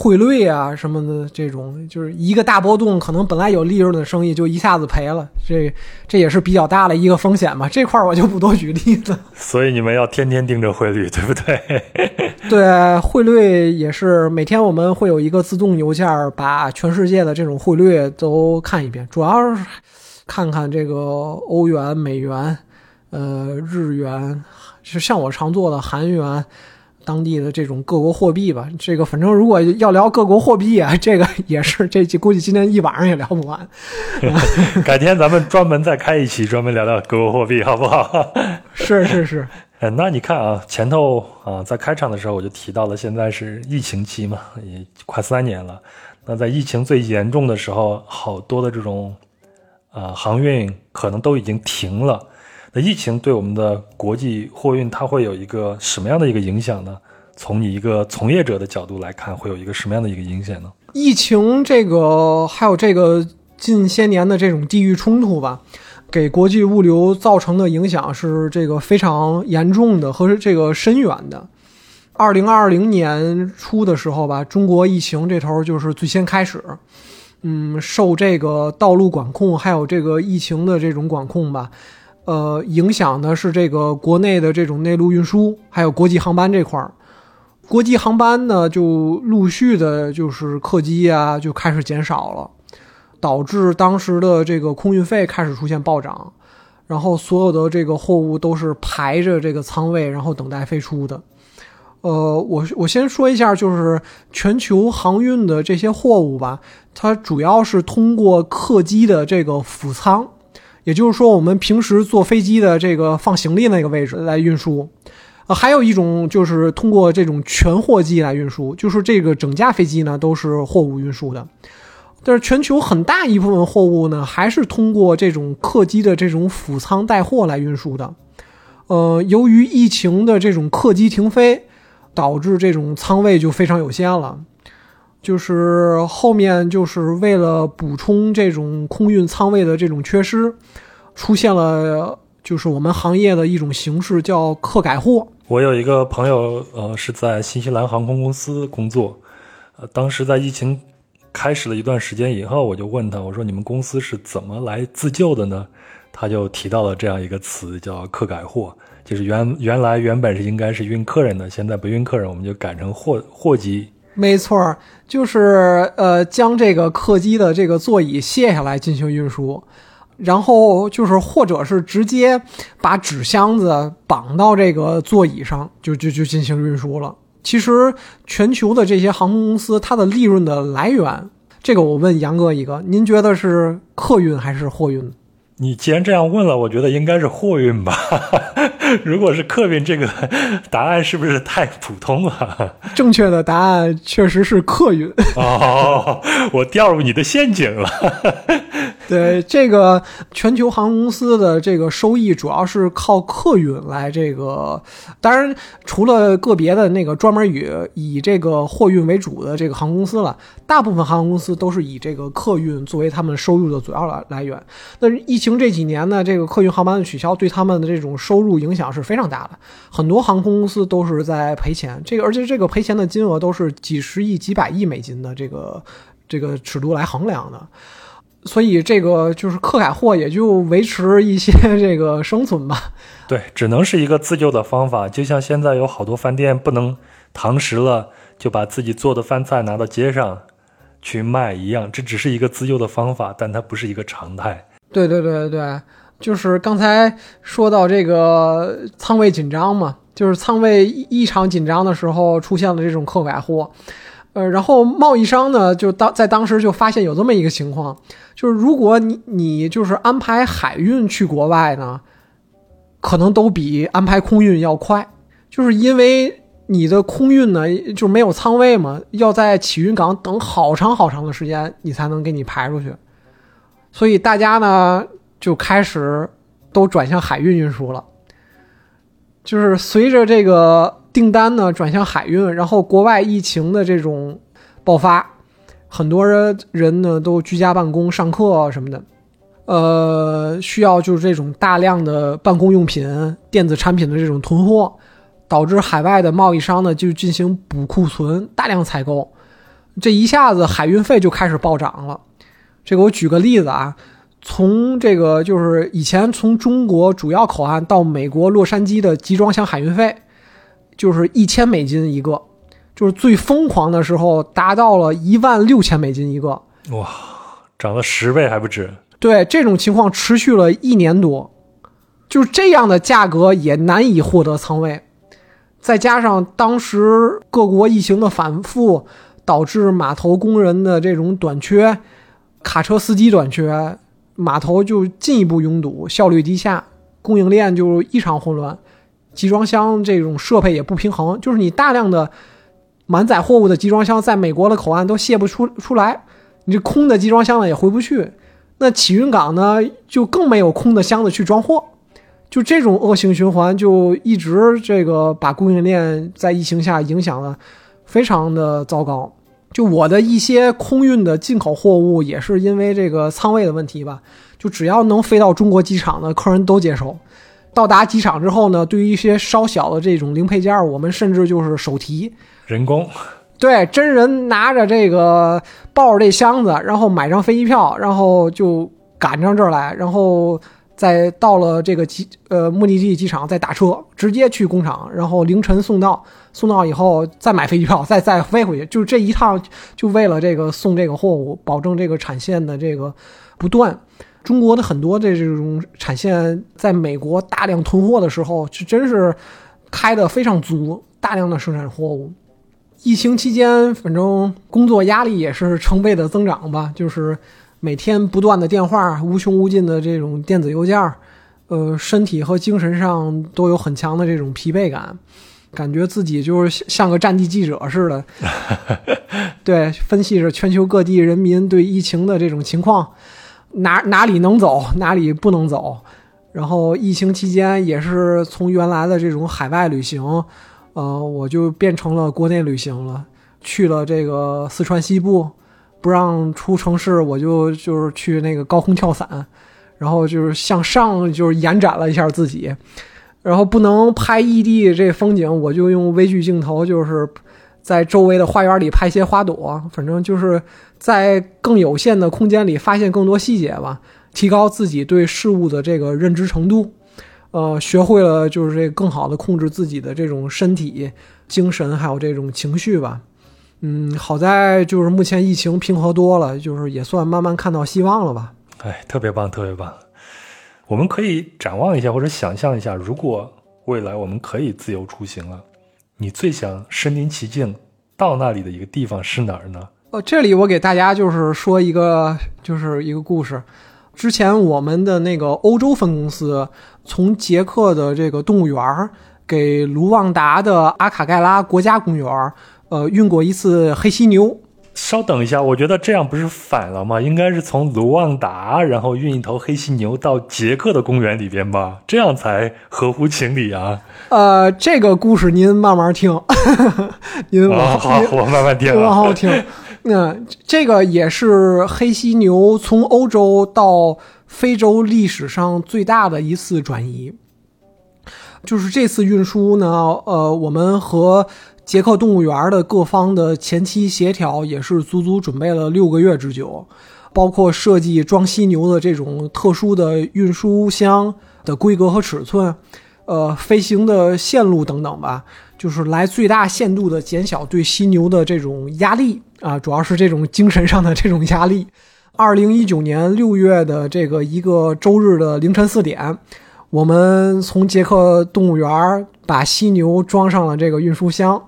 B: 汇率啊什么的，这种就是一个大波动，可能本来有利润的生意就一下子赔了，这这也是比较大的一个风险嘛。这块我就不多举例子。
A: 所以你们要天天盯着汇率，对不对？
B: 对，汇率也是每天我们会有一个自动邮件，把全世界的这种汇率都看一遍，主要是看看这个欧元、美元、呃日元，就像我常做的韩元。当地的这种各国货币吧，这个反正如果要聊各国货币啊，这个也是这估计今天一晚上也聊不完。
A: 改天咱们专门再开一期，专门聊聊各国货币，好不好？
B: 是 是是。
A: 哎，那你看啊，前头啊，在开场的时候我就提到了，现在是疫情期嘛，也快三年了。那在疫情最严重的时候，好多的这种啊航运可能都已经停了。疫情对我们的国际货运，它会有一个什么样的一个影响呢？从你一个从业者的角度来看，会有一个什么样的一个影响呢？
B: 疫情这个，还有这个近些年的这种地域冲突吧，给国际物流造成的影响是这个非常严重的和这个深远的。二零二零年初的时候吧，中国疫情这头就是最先开始，嗯，受这个道路管控还有这个疫情的这种管控吧。呃，影响的是这个国内的这种内陆运输，还有国际航班这块儿。国际航班呢，就陆续的，就是客机啊，就开始减少了，导致当时的这个空运费开始出现暴涨，然后所有的这个货物都是排着这个仓位，然后等待飞出的。呃，我我先说一下，就是全球航运的这些货物吧，它主要是通过客机的这个辅舱。也就是说，我们平时坐飞机的这个放行李那个位置来运输，呃，还有一种就是通过这种全货机来运输，就是这个整架飞机呢都是货物运输的。但是全球很大一部分货物呢，还是通过这种客机的这种辅舱带货来运输的。呃，由于疫情的这种客机停飞，导致这种舱位就非常有限了。就是后面就是为了补充这种空运仓位的这种缺失，出现了就是我们行业的一种形式，叫客改货。
A: 我有一个朋友，呃，是在新西兰航空公司工作，呃，当时在疫情开始了一段时间以后，我就问他，我说你们公司是怎么来自救的呢？他就提到了这样一个词，叫客改货，就是原原来原本是应该是运客人的，现在不运客人，我们就改成货货机。
B: 没错，就是呃，将这个客机的这个座椅卸下来进行运输，然后就是或者是直接把纸箱子绑到这个座椅上，就就就进行运输了。其实全球的这些航空公司，它的利润的来源，这个我问杨哥一个，您觉得是客运还是货运？
A: 你既然这样问了，我觉得应该是货运吧。如果是客运，这个答案是不是太普通了？
B: 正确的答案确实是客运。
A: 哦，我掉入你的陷阱了。
B: 对这个全球航空公司的这个收益，主要是靠客运来这个。当然，除了个别的那个专门以以这个货运为主的这个航空公司了，大部分航空公司都是以这个客运作为他们收入的主要来来源。那疫情这几年呢，这个客运航班的取消对他们的这种收入影响是非常大的，很多航空公司都是在赔钱。这个而且这个赔钱的金额都是几十亿、几百亿美金的这个这个尺度来衡量的。所以这个就是客改货，也就维持一些 这个生存吧。
A: 对，只能是一个自救的方法。就像现在有好多饭店不能堂食了，就把自己做的饭菜拿到街上，去卖一样，这只是一个自救的方法，但它不是一个常态。
B: 对对对对对，就是刚才说到这个仓位紧张嘛，就是仓位异常紧张的时候出现了这种客改货。呃，然后贸易商呢，就当在当时就发现有这么一个情况，就是如果你你就是安排海运去国外呢，可能都比安排空运要快，就是因为你的空运呢就没有仓位嘛，要在起运港等好长好长的时间，你才能给你排出去，所以大家呢就开始都转向海运运输了，就是随着这个。订单呢转向海运，然后国外疫情的这种爆发，很多人人呢都居家办公、上课什么的，呃，需要就是这种大量的办公用品、电子产品的这种囤货，导致海外的贸易商呢就进行补库存、大量采购，这一下子海运费就开始暴涨了。这个我举个例子啊，从这个就是以前从中国主要口岸到美国洛杉矶的集装箱海运费。就是一千美金一个，就是最疯狂的时候达到了一万六千美金一个，
A: 哇，涨了十倍还不止。
B: 对，这种情况持续了一年多，就是这样的价格也难以获得仓位，再加上当时各国疫情的反复，导致码头工人的这种短缺，卡车司机短缺，码头就进一步拥堵，效率低下，供应链就异常混乱。集装箱这种设备也不平衡，就是你大量的满载货物的集装箱在美国的口岸都卸不出出来，你这空的集装箱呢也回不去，那起运港呢就更没有空的箱子去装货，就这种恶性循环就一直这个把供应链在疫情下影响的非常的糟糕。就我的一些空运的进口货物也是因为这个仓位的问题吧，就只要能飞到中国机场的客人都接收。到达机场之后呢，对于一些稍小的这种零配件，我们甚至就是手提
A: 人工，
B: 对，真人拿着这个抱着这箱子，然后买张飞机票，然后就赶上这儿来，然后再到了这个机呃目的地机场再打车直接去工厂，然后凌晨送到，送到以后再买飞机票，再再飞回去，就是这一趟就为了这个送这个货物，保证这个产线的这个不断。中国的很多的这种产线在美国大量囤货的时候，是真是开的非常足，大量的生产货物。疫情期间，反正工作压力也是成倍的增长吧，就是每天不断的电话，无穷无尽的这种电子邮件，呃，身体和精神上都有很强的这种疲惫感，感觉自己就是像个战地记者似的。对，分析着全球各地人民对疫情的这种情况。哪哪里能走，哪里不能走。然后疫情期间也是从原来的这种海外旅行，呃，我就变成了国内旅行了。去了这个四川西部，不让出城市，我就就是去那个高空跳伞，然后就是向上就是延展了一下自己。然后不能拍异地这风景，我就用微距镜头，就是在周围的花园里拍些花朵，反正就是。在更有限的空间里发现更多细节吧，提高自己对事物的这个认知程度，呃，学会了就是这更好的控制自己的这种身体、精神还有这种情绪吧。嗯，好在就是目前疫情平和多了，就是也算慢慢看到希望了吧。
A: 哎，特别棒，特别棒。我们可以展望一下或者想象一下，如果未来我们可以自由出行了，你最想身临其境到那里的一个地方是哪儿呢？
B: 呃，这里我给大家就是说一个，就是一个故事。之前我们的那个欧洲分公司从捷克的这个动物园儿给卢旺达的阿卡盖拉国家公园儿，呃，运过一次黑犀牛。
A: 稍等一下，我觉得这样不是反了吗？应该是从卢旺达，然后运一头黑犀牛到捷克的公园里边吧，这样才合乎情理啊。
B: 呃，这个故事您慢慢听，您
A: 往好，我慢慢听，
B: 往后听。那这个也是黑犀牛从欧洲到非洲历史上最大的一次转移。就是这次运输呢，呃，我们和捷克动物园的各方的前期协调也是足足准备了六个月之久，包括设计装犀牛的这种特殊的运输箱的规格和尺寸，呃飞行的线路等等吧，就是来最大限度的减小对犀牛的这种压力啊，主要是这种精神上的这种压力。二零一九年六月的这个一个周日的凌晨四点，我们从捷克动物园把犀牛装上了这个运输箱，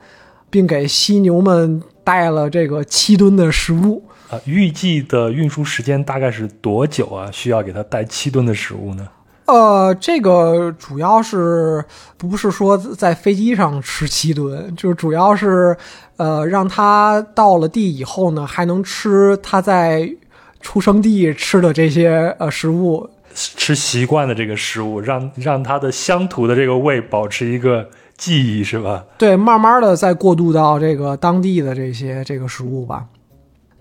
B: 并给犀牛们带了这个七吨的食物。
A: 啊，预计的运输时间大概是多久啊？需要给它带七吨的食物呢？
B: 呃，这个主要是不是说在飞机上吃七吨，就是主要是呃让他到了地以后呢，还能吃他在。出生地吃的这些呃食物，
A: 吃习惯的这个食物，让让他的乡土的这个胃保持一个记忆，是吧？
B: 对，慢慢的再过渡到这个当地的这些这个食物吧。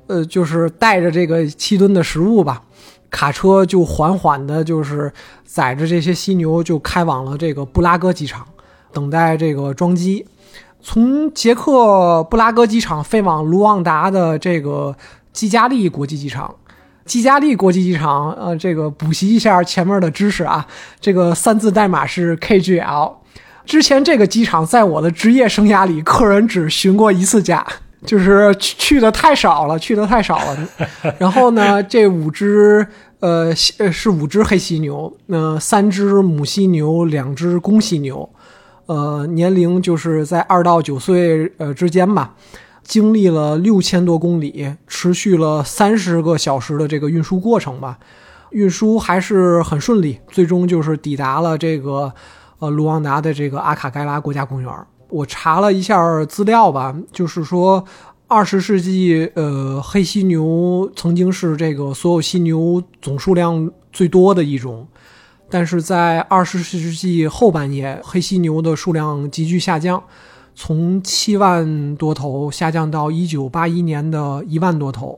B: 呃，就是带着这个七吨的食物吧，卡车就缓缓的，就是载着这些犀牛就开往了这个布拉格机场，等待这个装机。从捷克布拉格机场飞往卢旺达的这个基加利国际机场。基加利国际机场，呃，这个补习一下前面的知识啊，这个三字代码是 KGL。之前这个机场在我的职业生涯里，客人只询过一次价，就是去去的太少了，去的太少了。然后呢，这五只，呃，是五只黑犀牛，呃，三只母犀牛，两只公犀牛，呃，年龄就是在二到九岁呃之间吧。经历了六千多公里，持续了三十个小时的这个运输过程吧，运输还是很顺利，最终就是抵达了这个呃卢旺达的这个阿卡盖拉国家公园。我查了一下资料吧，就是说二十世纪呃黑犀牛曾经是这个所有犀牛总数量最多的一种，但是在二十世纪后半叶，黑犀牛的数量急剧下降。从七万多头下降到一九八一年的一万多头，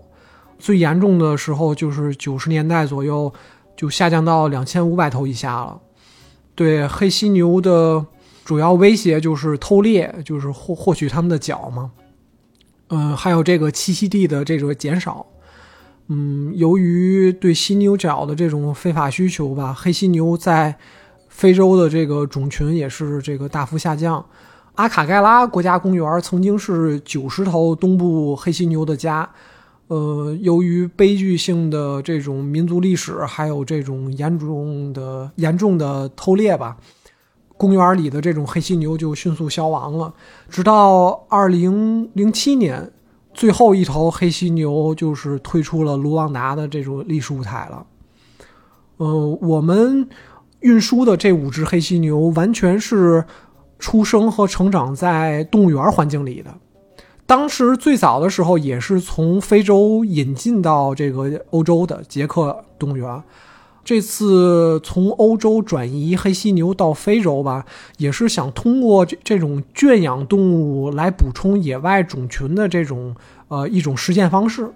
B: 最严重的时候就是九十年代左右，就下降到两千五百头以下了。对黑犀牛的主要威胁就是偷猎，就是获获取它们的角嘛。嗯，还有这个栖息地的这个减少。嗯，由于对犀牛角的这种非法需求吧，黑犀牛在非洲的这个种群也是这个大幅下降。阿卡盖拉国家公园曾经是九十头东部黑犀牛的家，呃，由于悲剧性的这种民族历史，还有这种严重的严重的偷猎吧，公园里的这种黑犀牛就迅速消亡了。直到二零零七年，最后一头黑犀牛就是退出了卢旺达的这种历史舞台了。呃，我们运输的这五只黑犀牛完全是。出生和成长在动物园环境里的，当时最早的时候也是从非洲引进到这个欧洲的捷克动物园。这次从欧洲转移黑犀牛到非洲吧，也是想通过这这种圈养动物来补充野外种群的这种呃一种实践方式。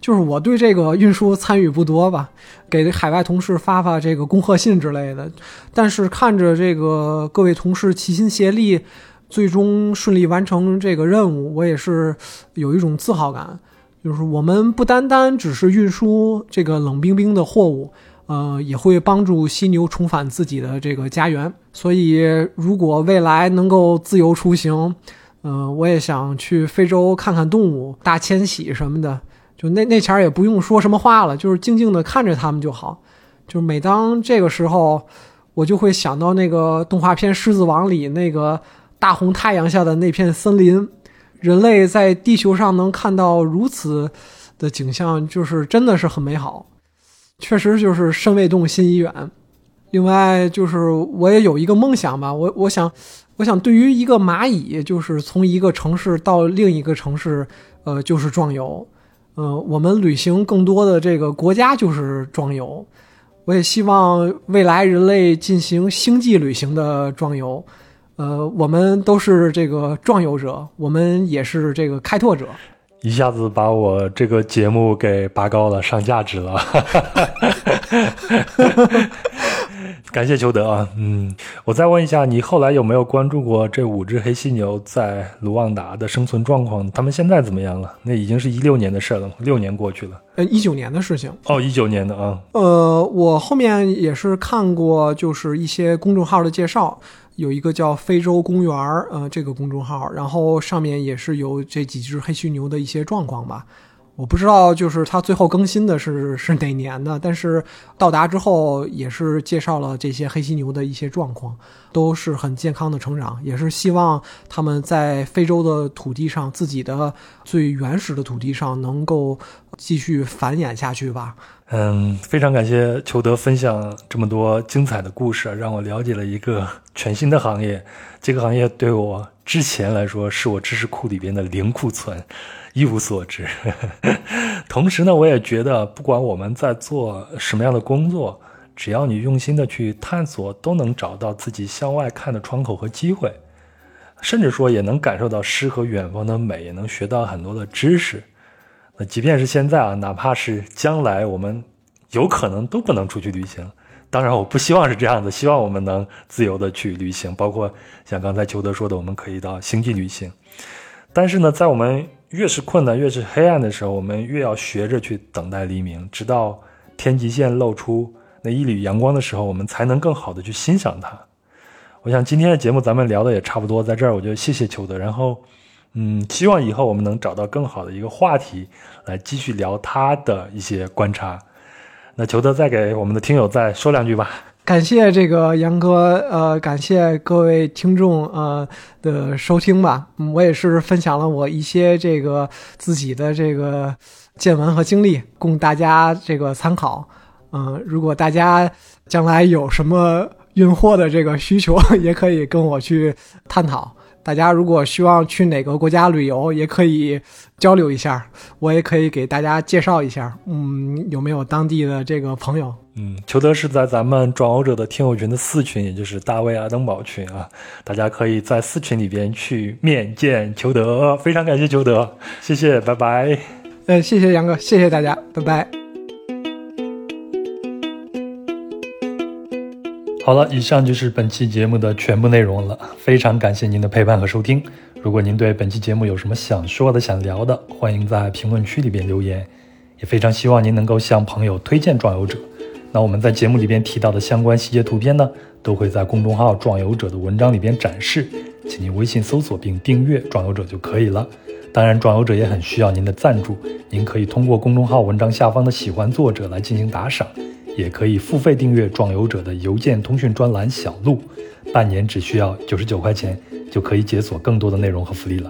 B: 就是我对这个运输参与不多吧，给海外同事发发这个恭贺信之类的。但是看着这个各位同事齐心协力，最终顺利完成这个任务，我也是有一种自豪感。就是我们不单单只是运输这个冷冰冰的货物，呃，也会帮助犀牛重返自己的这个家园。所以，如果未来能够自由出行，呃，我也想去非洲看看动物，大迁徙什么的。就那那前儿也不用说什么话了，就是静静的看着他们就好。就每当这个时候，我就会想到那个动画片《狮子王》里那个大红太阳下的那片森林，人类在地球上能看到如此的景象，就是真的是很美好。确实就是身未动，心已远。另外就是我也有一个梦想吧，我我想，我想对于一个蚂蚁，就是从一个城市到另一个城市，呃，就是壮游。呃，我们旅行更多的这个国家就是壮游，我也希望未来人类进行星际旅行的壮游，呃，我们都是这个壮游者，我们也是这个开拓者。
A: 一下子把我这个节目给拔高了，上价值了。感谢裘德啊，嗯，我再问一下，你后来有没有关注过这五只黑犀牛在卢旺达的生存状况？他们现在怎么样了？那已经是一六年的事了，六年过去了。
B: 呃，一九年的事情。
A: 哦，一九年的啊。
B: 呃，我后面也是看过，就是一些公众号的介绍，有一个叫非洲公园儿，呃，这个公众号，然后上面也是有这几只黑犀牛的一些状况吧。我不知道，就是它最后更新的是是哪年的，但是到达之后也是介绍了这些黑犀牛的一些状况，都是很健康的成长，也是希望他们在非洲的土地上，自己的最原始的土地上能够继续繁衍下去吧。
A: 嗯，非常感谢裘德分享这么多精彩的故事，让我了解了一个全新的行业。这个行业对我之前来说，是我知识库里边的零库存。一无所知，同时呢，我也觉得，不管我们在做什么样的工作，只要你用心的去探索，都能找到自己向外看的窗口和机会，甚至说也能感受到诗和远方的美，也能学到很多的知识。那即便是现在啊，哪怕是将来我们有可能都不能出去旅行，当然我不希望是这样的，希望我们能自由的去旅行，包括像刚才裘德说的，我们可以到星际旅行。但是呢，在我们越是困难、越是黑暗的时候，我们越要学着去等待黎明，直到天际线露出那一缕阳光的时候，我们才能更好的去欣赏它。我想今天的节目咱们聊的也差不多，在这儿我就谢谢裘德，然后，嗯，希望以后我们能找到更好的一个话题来继续聊他的一些观察。那裘德再给我们的听友再说两句吧。
B: 感谢这个杨哥，呃，感谢各位听众，呃的收听吧。我也是分享了我一些这个自己的这个见闻和经历，供大家这个参考。嗯，如果大家将来有什么运货的这个需求，也可以跟我去探讨。大家如果希望去哪个国家旅游，也可以交流一下，我也可以给大家介绍一下。嗯，有没有当地的这个朋友？
A: 嗯，裘德是在咱们转欧者的听友群的四群，也就是大卫阿登堡群啊，大家可以在四群里边去面见裘德。非常感谢裘德，谢谢，拜拜。
B: 嗯，谢谢杨哥，谢谢大家，拜拜。
A: 好了，以上就是本期节目的全部内容了。非常感谢您的陪伴和收听。如果您对本期节目有什么想说的、想聊的，欢迎在评论区里边留言。也非常希望您能够向朋友推荐壮游者。那我们在节目里边提到的相关细节图片呢，都会在公众号“壮游者”的文章里边展示，请您微信搜索并订阅“壮游者”就可以了。当然，壮游者也很需要您的赞助，您可以通过公众号文章下方的“喜欢作者”来进行打赏。也可以付费订阅壮游者的邮件通讯专栏小路，半年只需要九十九块钱，就可以解锁更多的内容和福利了。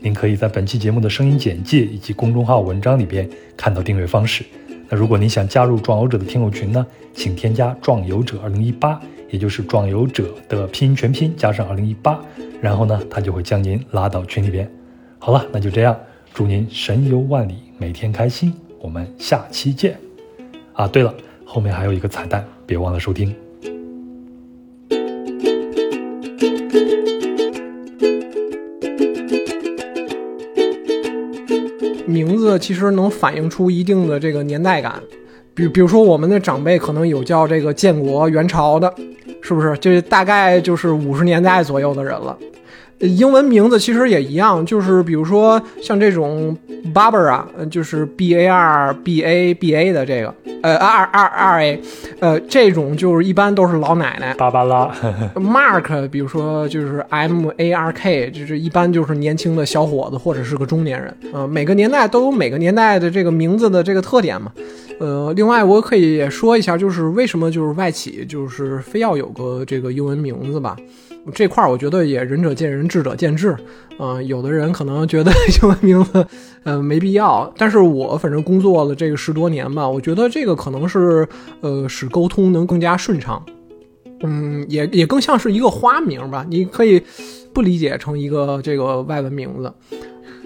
A: 您可以在本期节目的声音简介以及公众号文章里边看到订阅方式。那如果您想加入壮游者的听友群呢，请添加壮游者二零一八，也就是壮游者的拼音全拼加上二零一八，然后呢，他就会将您拉到群里边。好了，那就这样，祝您神游万里，每天开心。我们下期见。啊，对了。后面还有一个彩蛋，别忘了收听。
B: 名字其实能反映出一定的这个年代感，比比如说我们的长辈可能有叫这个建国元朝的，是不是？这大概就是五十年代左右的人了。英文名字其实也一样，就是比如说像这种 Barbara，就是 B A R B A B A 的这个，呃，R R R A，呃，这种就是一般都是老奶奶。
A: 芭芭拉。
B: Mark，比如说就是 M A R K，就是一般就是年轻的小伙子或者是个中年人。呃，每个年代都有每个年代的这个名字的这个特点嘛。呃，另外我可以说一下，就是为什么就是外企就是非要有个这个英文名字吧。这块儿我觉得也仁者见仁，智者见智，嗯，有的人可能觉得 英文名字，呃，没必要，但是我反正工作了这个十多年吧，我觉得这个可能是，呃，使沟通能更加顺畅，嗯，也也更像是一个花名吧，你可以不理解成一个这个外文名字。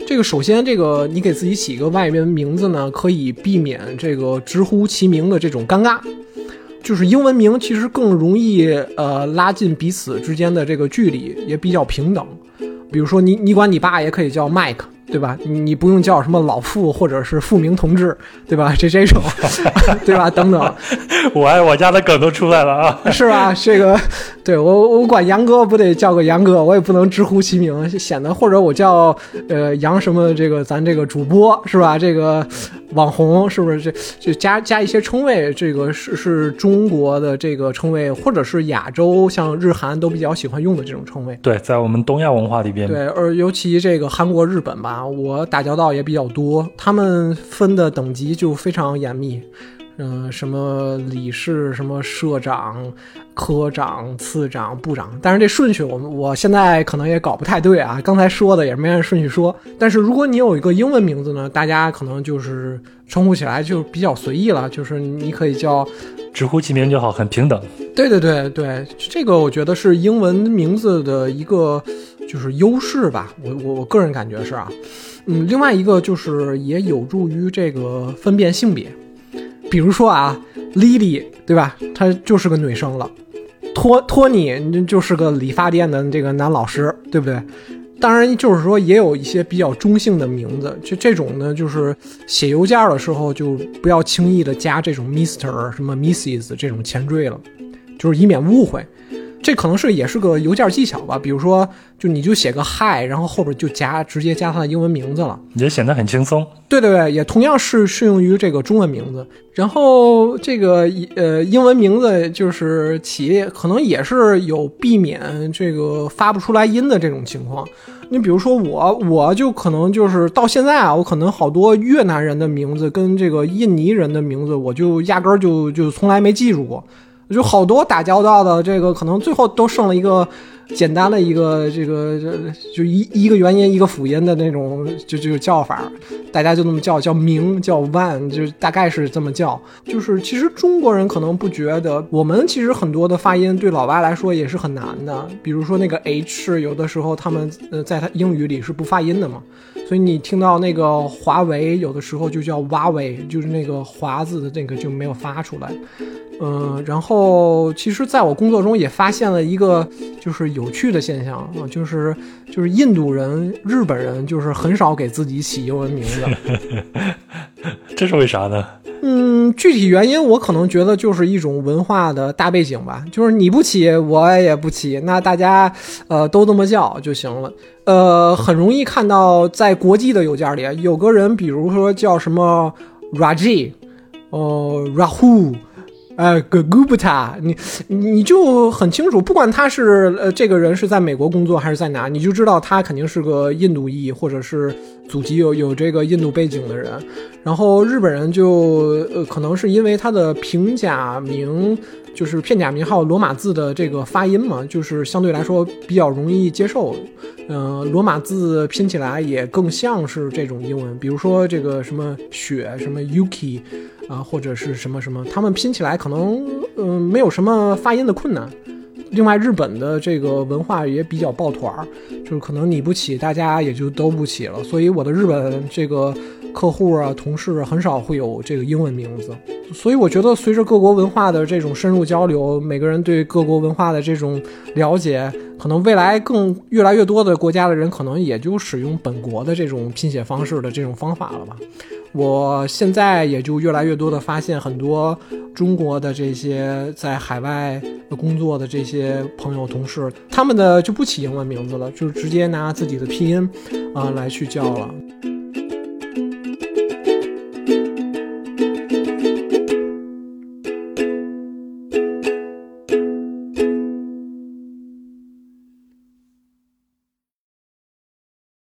B: 这个首先，这个你给自己起一个外文名字呢，可以避免这个直呼其名的这种尴尬。就是英文名其实更容易呃拉近彼此之间的这个距离，也比较平等。比如说你你管你爸也可以叫 Mike，对吧？你你不用叫什么老傅或者是傅明同志，对吧？这这种，对吧？等等，
A: 我爱我家的梗都出来了啊！
B: 是吧？这个，对我我管杨哥不得叫个杨哥，我也不能直呼其名，显得或者我叫呃杨什么这个咱这个主播是吧？这个网红是不是？这就加加一些称谓，这个是是中国的这个称谓，或者是亚洲像日韩都比较喜欢用的这种称谓。
A: 对，在我们东亚文化里边，
B: 对，而尤其这个韩国、日本吧，我打交道也比较多，他们分的等级就非常严密。嗯、什么理事、什么社长、科长、次长、部长，但是这顺序我们我现在可能也搞不太对啊。刚才说的也没按顺序说，但是如果你有一个英文名字呢，大家可能就是称呼起来就比较随意了，就是你可以叫
A: 直呼其名就好，很平等。
B: 对对对对，这个我觉得是英文名字的一个就是优势吧，我我我个人感觉是啊，嗯，另外一个就是也有助于这个分辨性别，比如说啊，Lily 对吧，她就是个女生了，托托尼就是个理发店的这个男老师，对不对？当然，就是说也有一些比较中性的名字，就这种呢，就是写邮件的时候就不要轻易的加这种 Mister 什么 Mrs 这种前缀了。就是以免误会，这可能是也是个邮件技巧吧。比如说，就你就写个 hi，然后后边就加直接加他的英文名字了。
A: 也显得很轻松。
B: 对对对，也同样是适用于这个中文名字。然后这个呃英文名字就是起，可能也是有避免这个发不出来音的这种情况。你比如说我，我就可能就是到现在啊，我可能好多越南人的名字跟这个印尼人的名字，我就压根儿就就从来没记住过。就好多打交道的这个，可能最后都剩了一个简单的一个这个就一一个元音一个辅音的那种就就叫法，大家就那么叫叫明叫万，就大概是这么叫。就是其实中国人可能不觉得，我们其实很多的发音对老外来说也是很难的。比如说那个 H，有的时候他们呃在他英语里是不发音的嘛，所以你听到那个华为有的时候就叫蛙为，就是那个华字的那个就没有发出来。嗯，然后其实在我工作中也发现了一个就是有趣的现象啊，就是就是印度人、日本人就是很少给自己起英文名字，
A: 这是为啥呢？
B: 嗯，具体原因我可能觉得就是一种文化的大背景吧，就是你不起，我也不起，那大家呃都这么叫就行了。呃，很容易看到在国际的邮件里有个人，比如说叫什么 Raji，哦、Rahul。呃 g u b t a 你你就很清楚，不管他是呃这个人是在美国工作还是在哪，你就知道他肯定是个印度裔，或者是祖籍有有这个印度背景的人。然后日本人就呃可能是因为他的平假名就是片假名号罗马字的这个发音嘛，就是相对来说比较容易接受。嗯、罗马字拼起来也更像是这种英文，比如说这个什么雪什么 Yuki。啊，或者是什么什么，他们拼起来可能嗯、没有什么发音的困难。另外，日本的这个文化也比较抱团儿，就是可能你不起，大家也就都不起了。所以我的日本这个客户啊、同事很少会有这个英文名字。所以我觉得，随着各国文化的这种深入交流，每个人对各国文化的这种了解，可能未来更越来越多的国家的人，可能也就使用本国的这种拼写方式的这种方法了吧。我现在也就越来越多的发现，很多中国的这些在海外工作的这些朋友同事，他们的就不起英文名字了，就直接拿自己的拼音啊、来去叫了。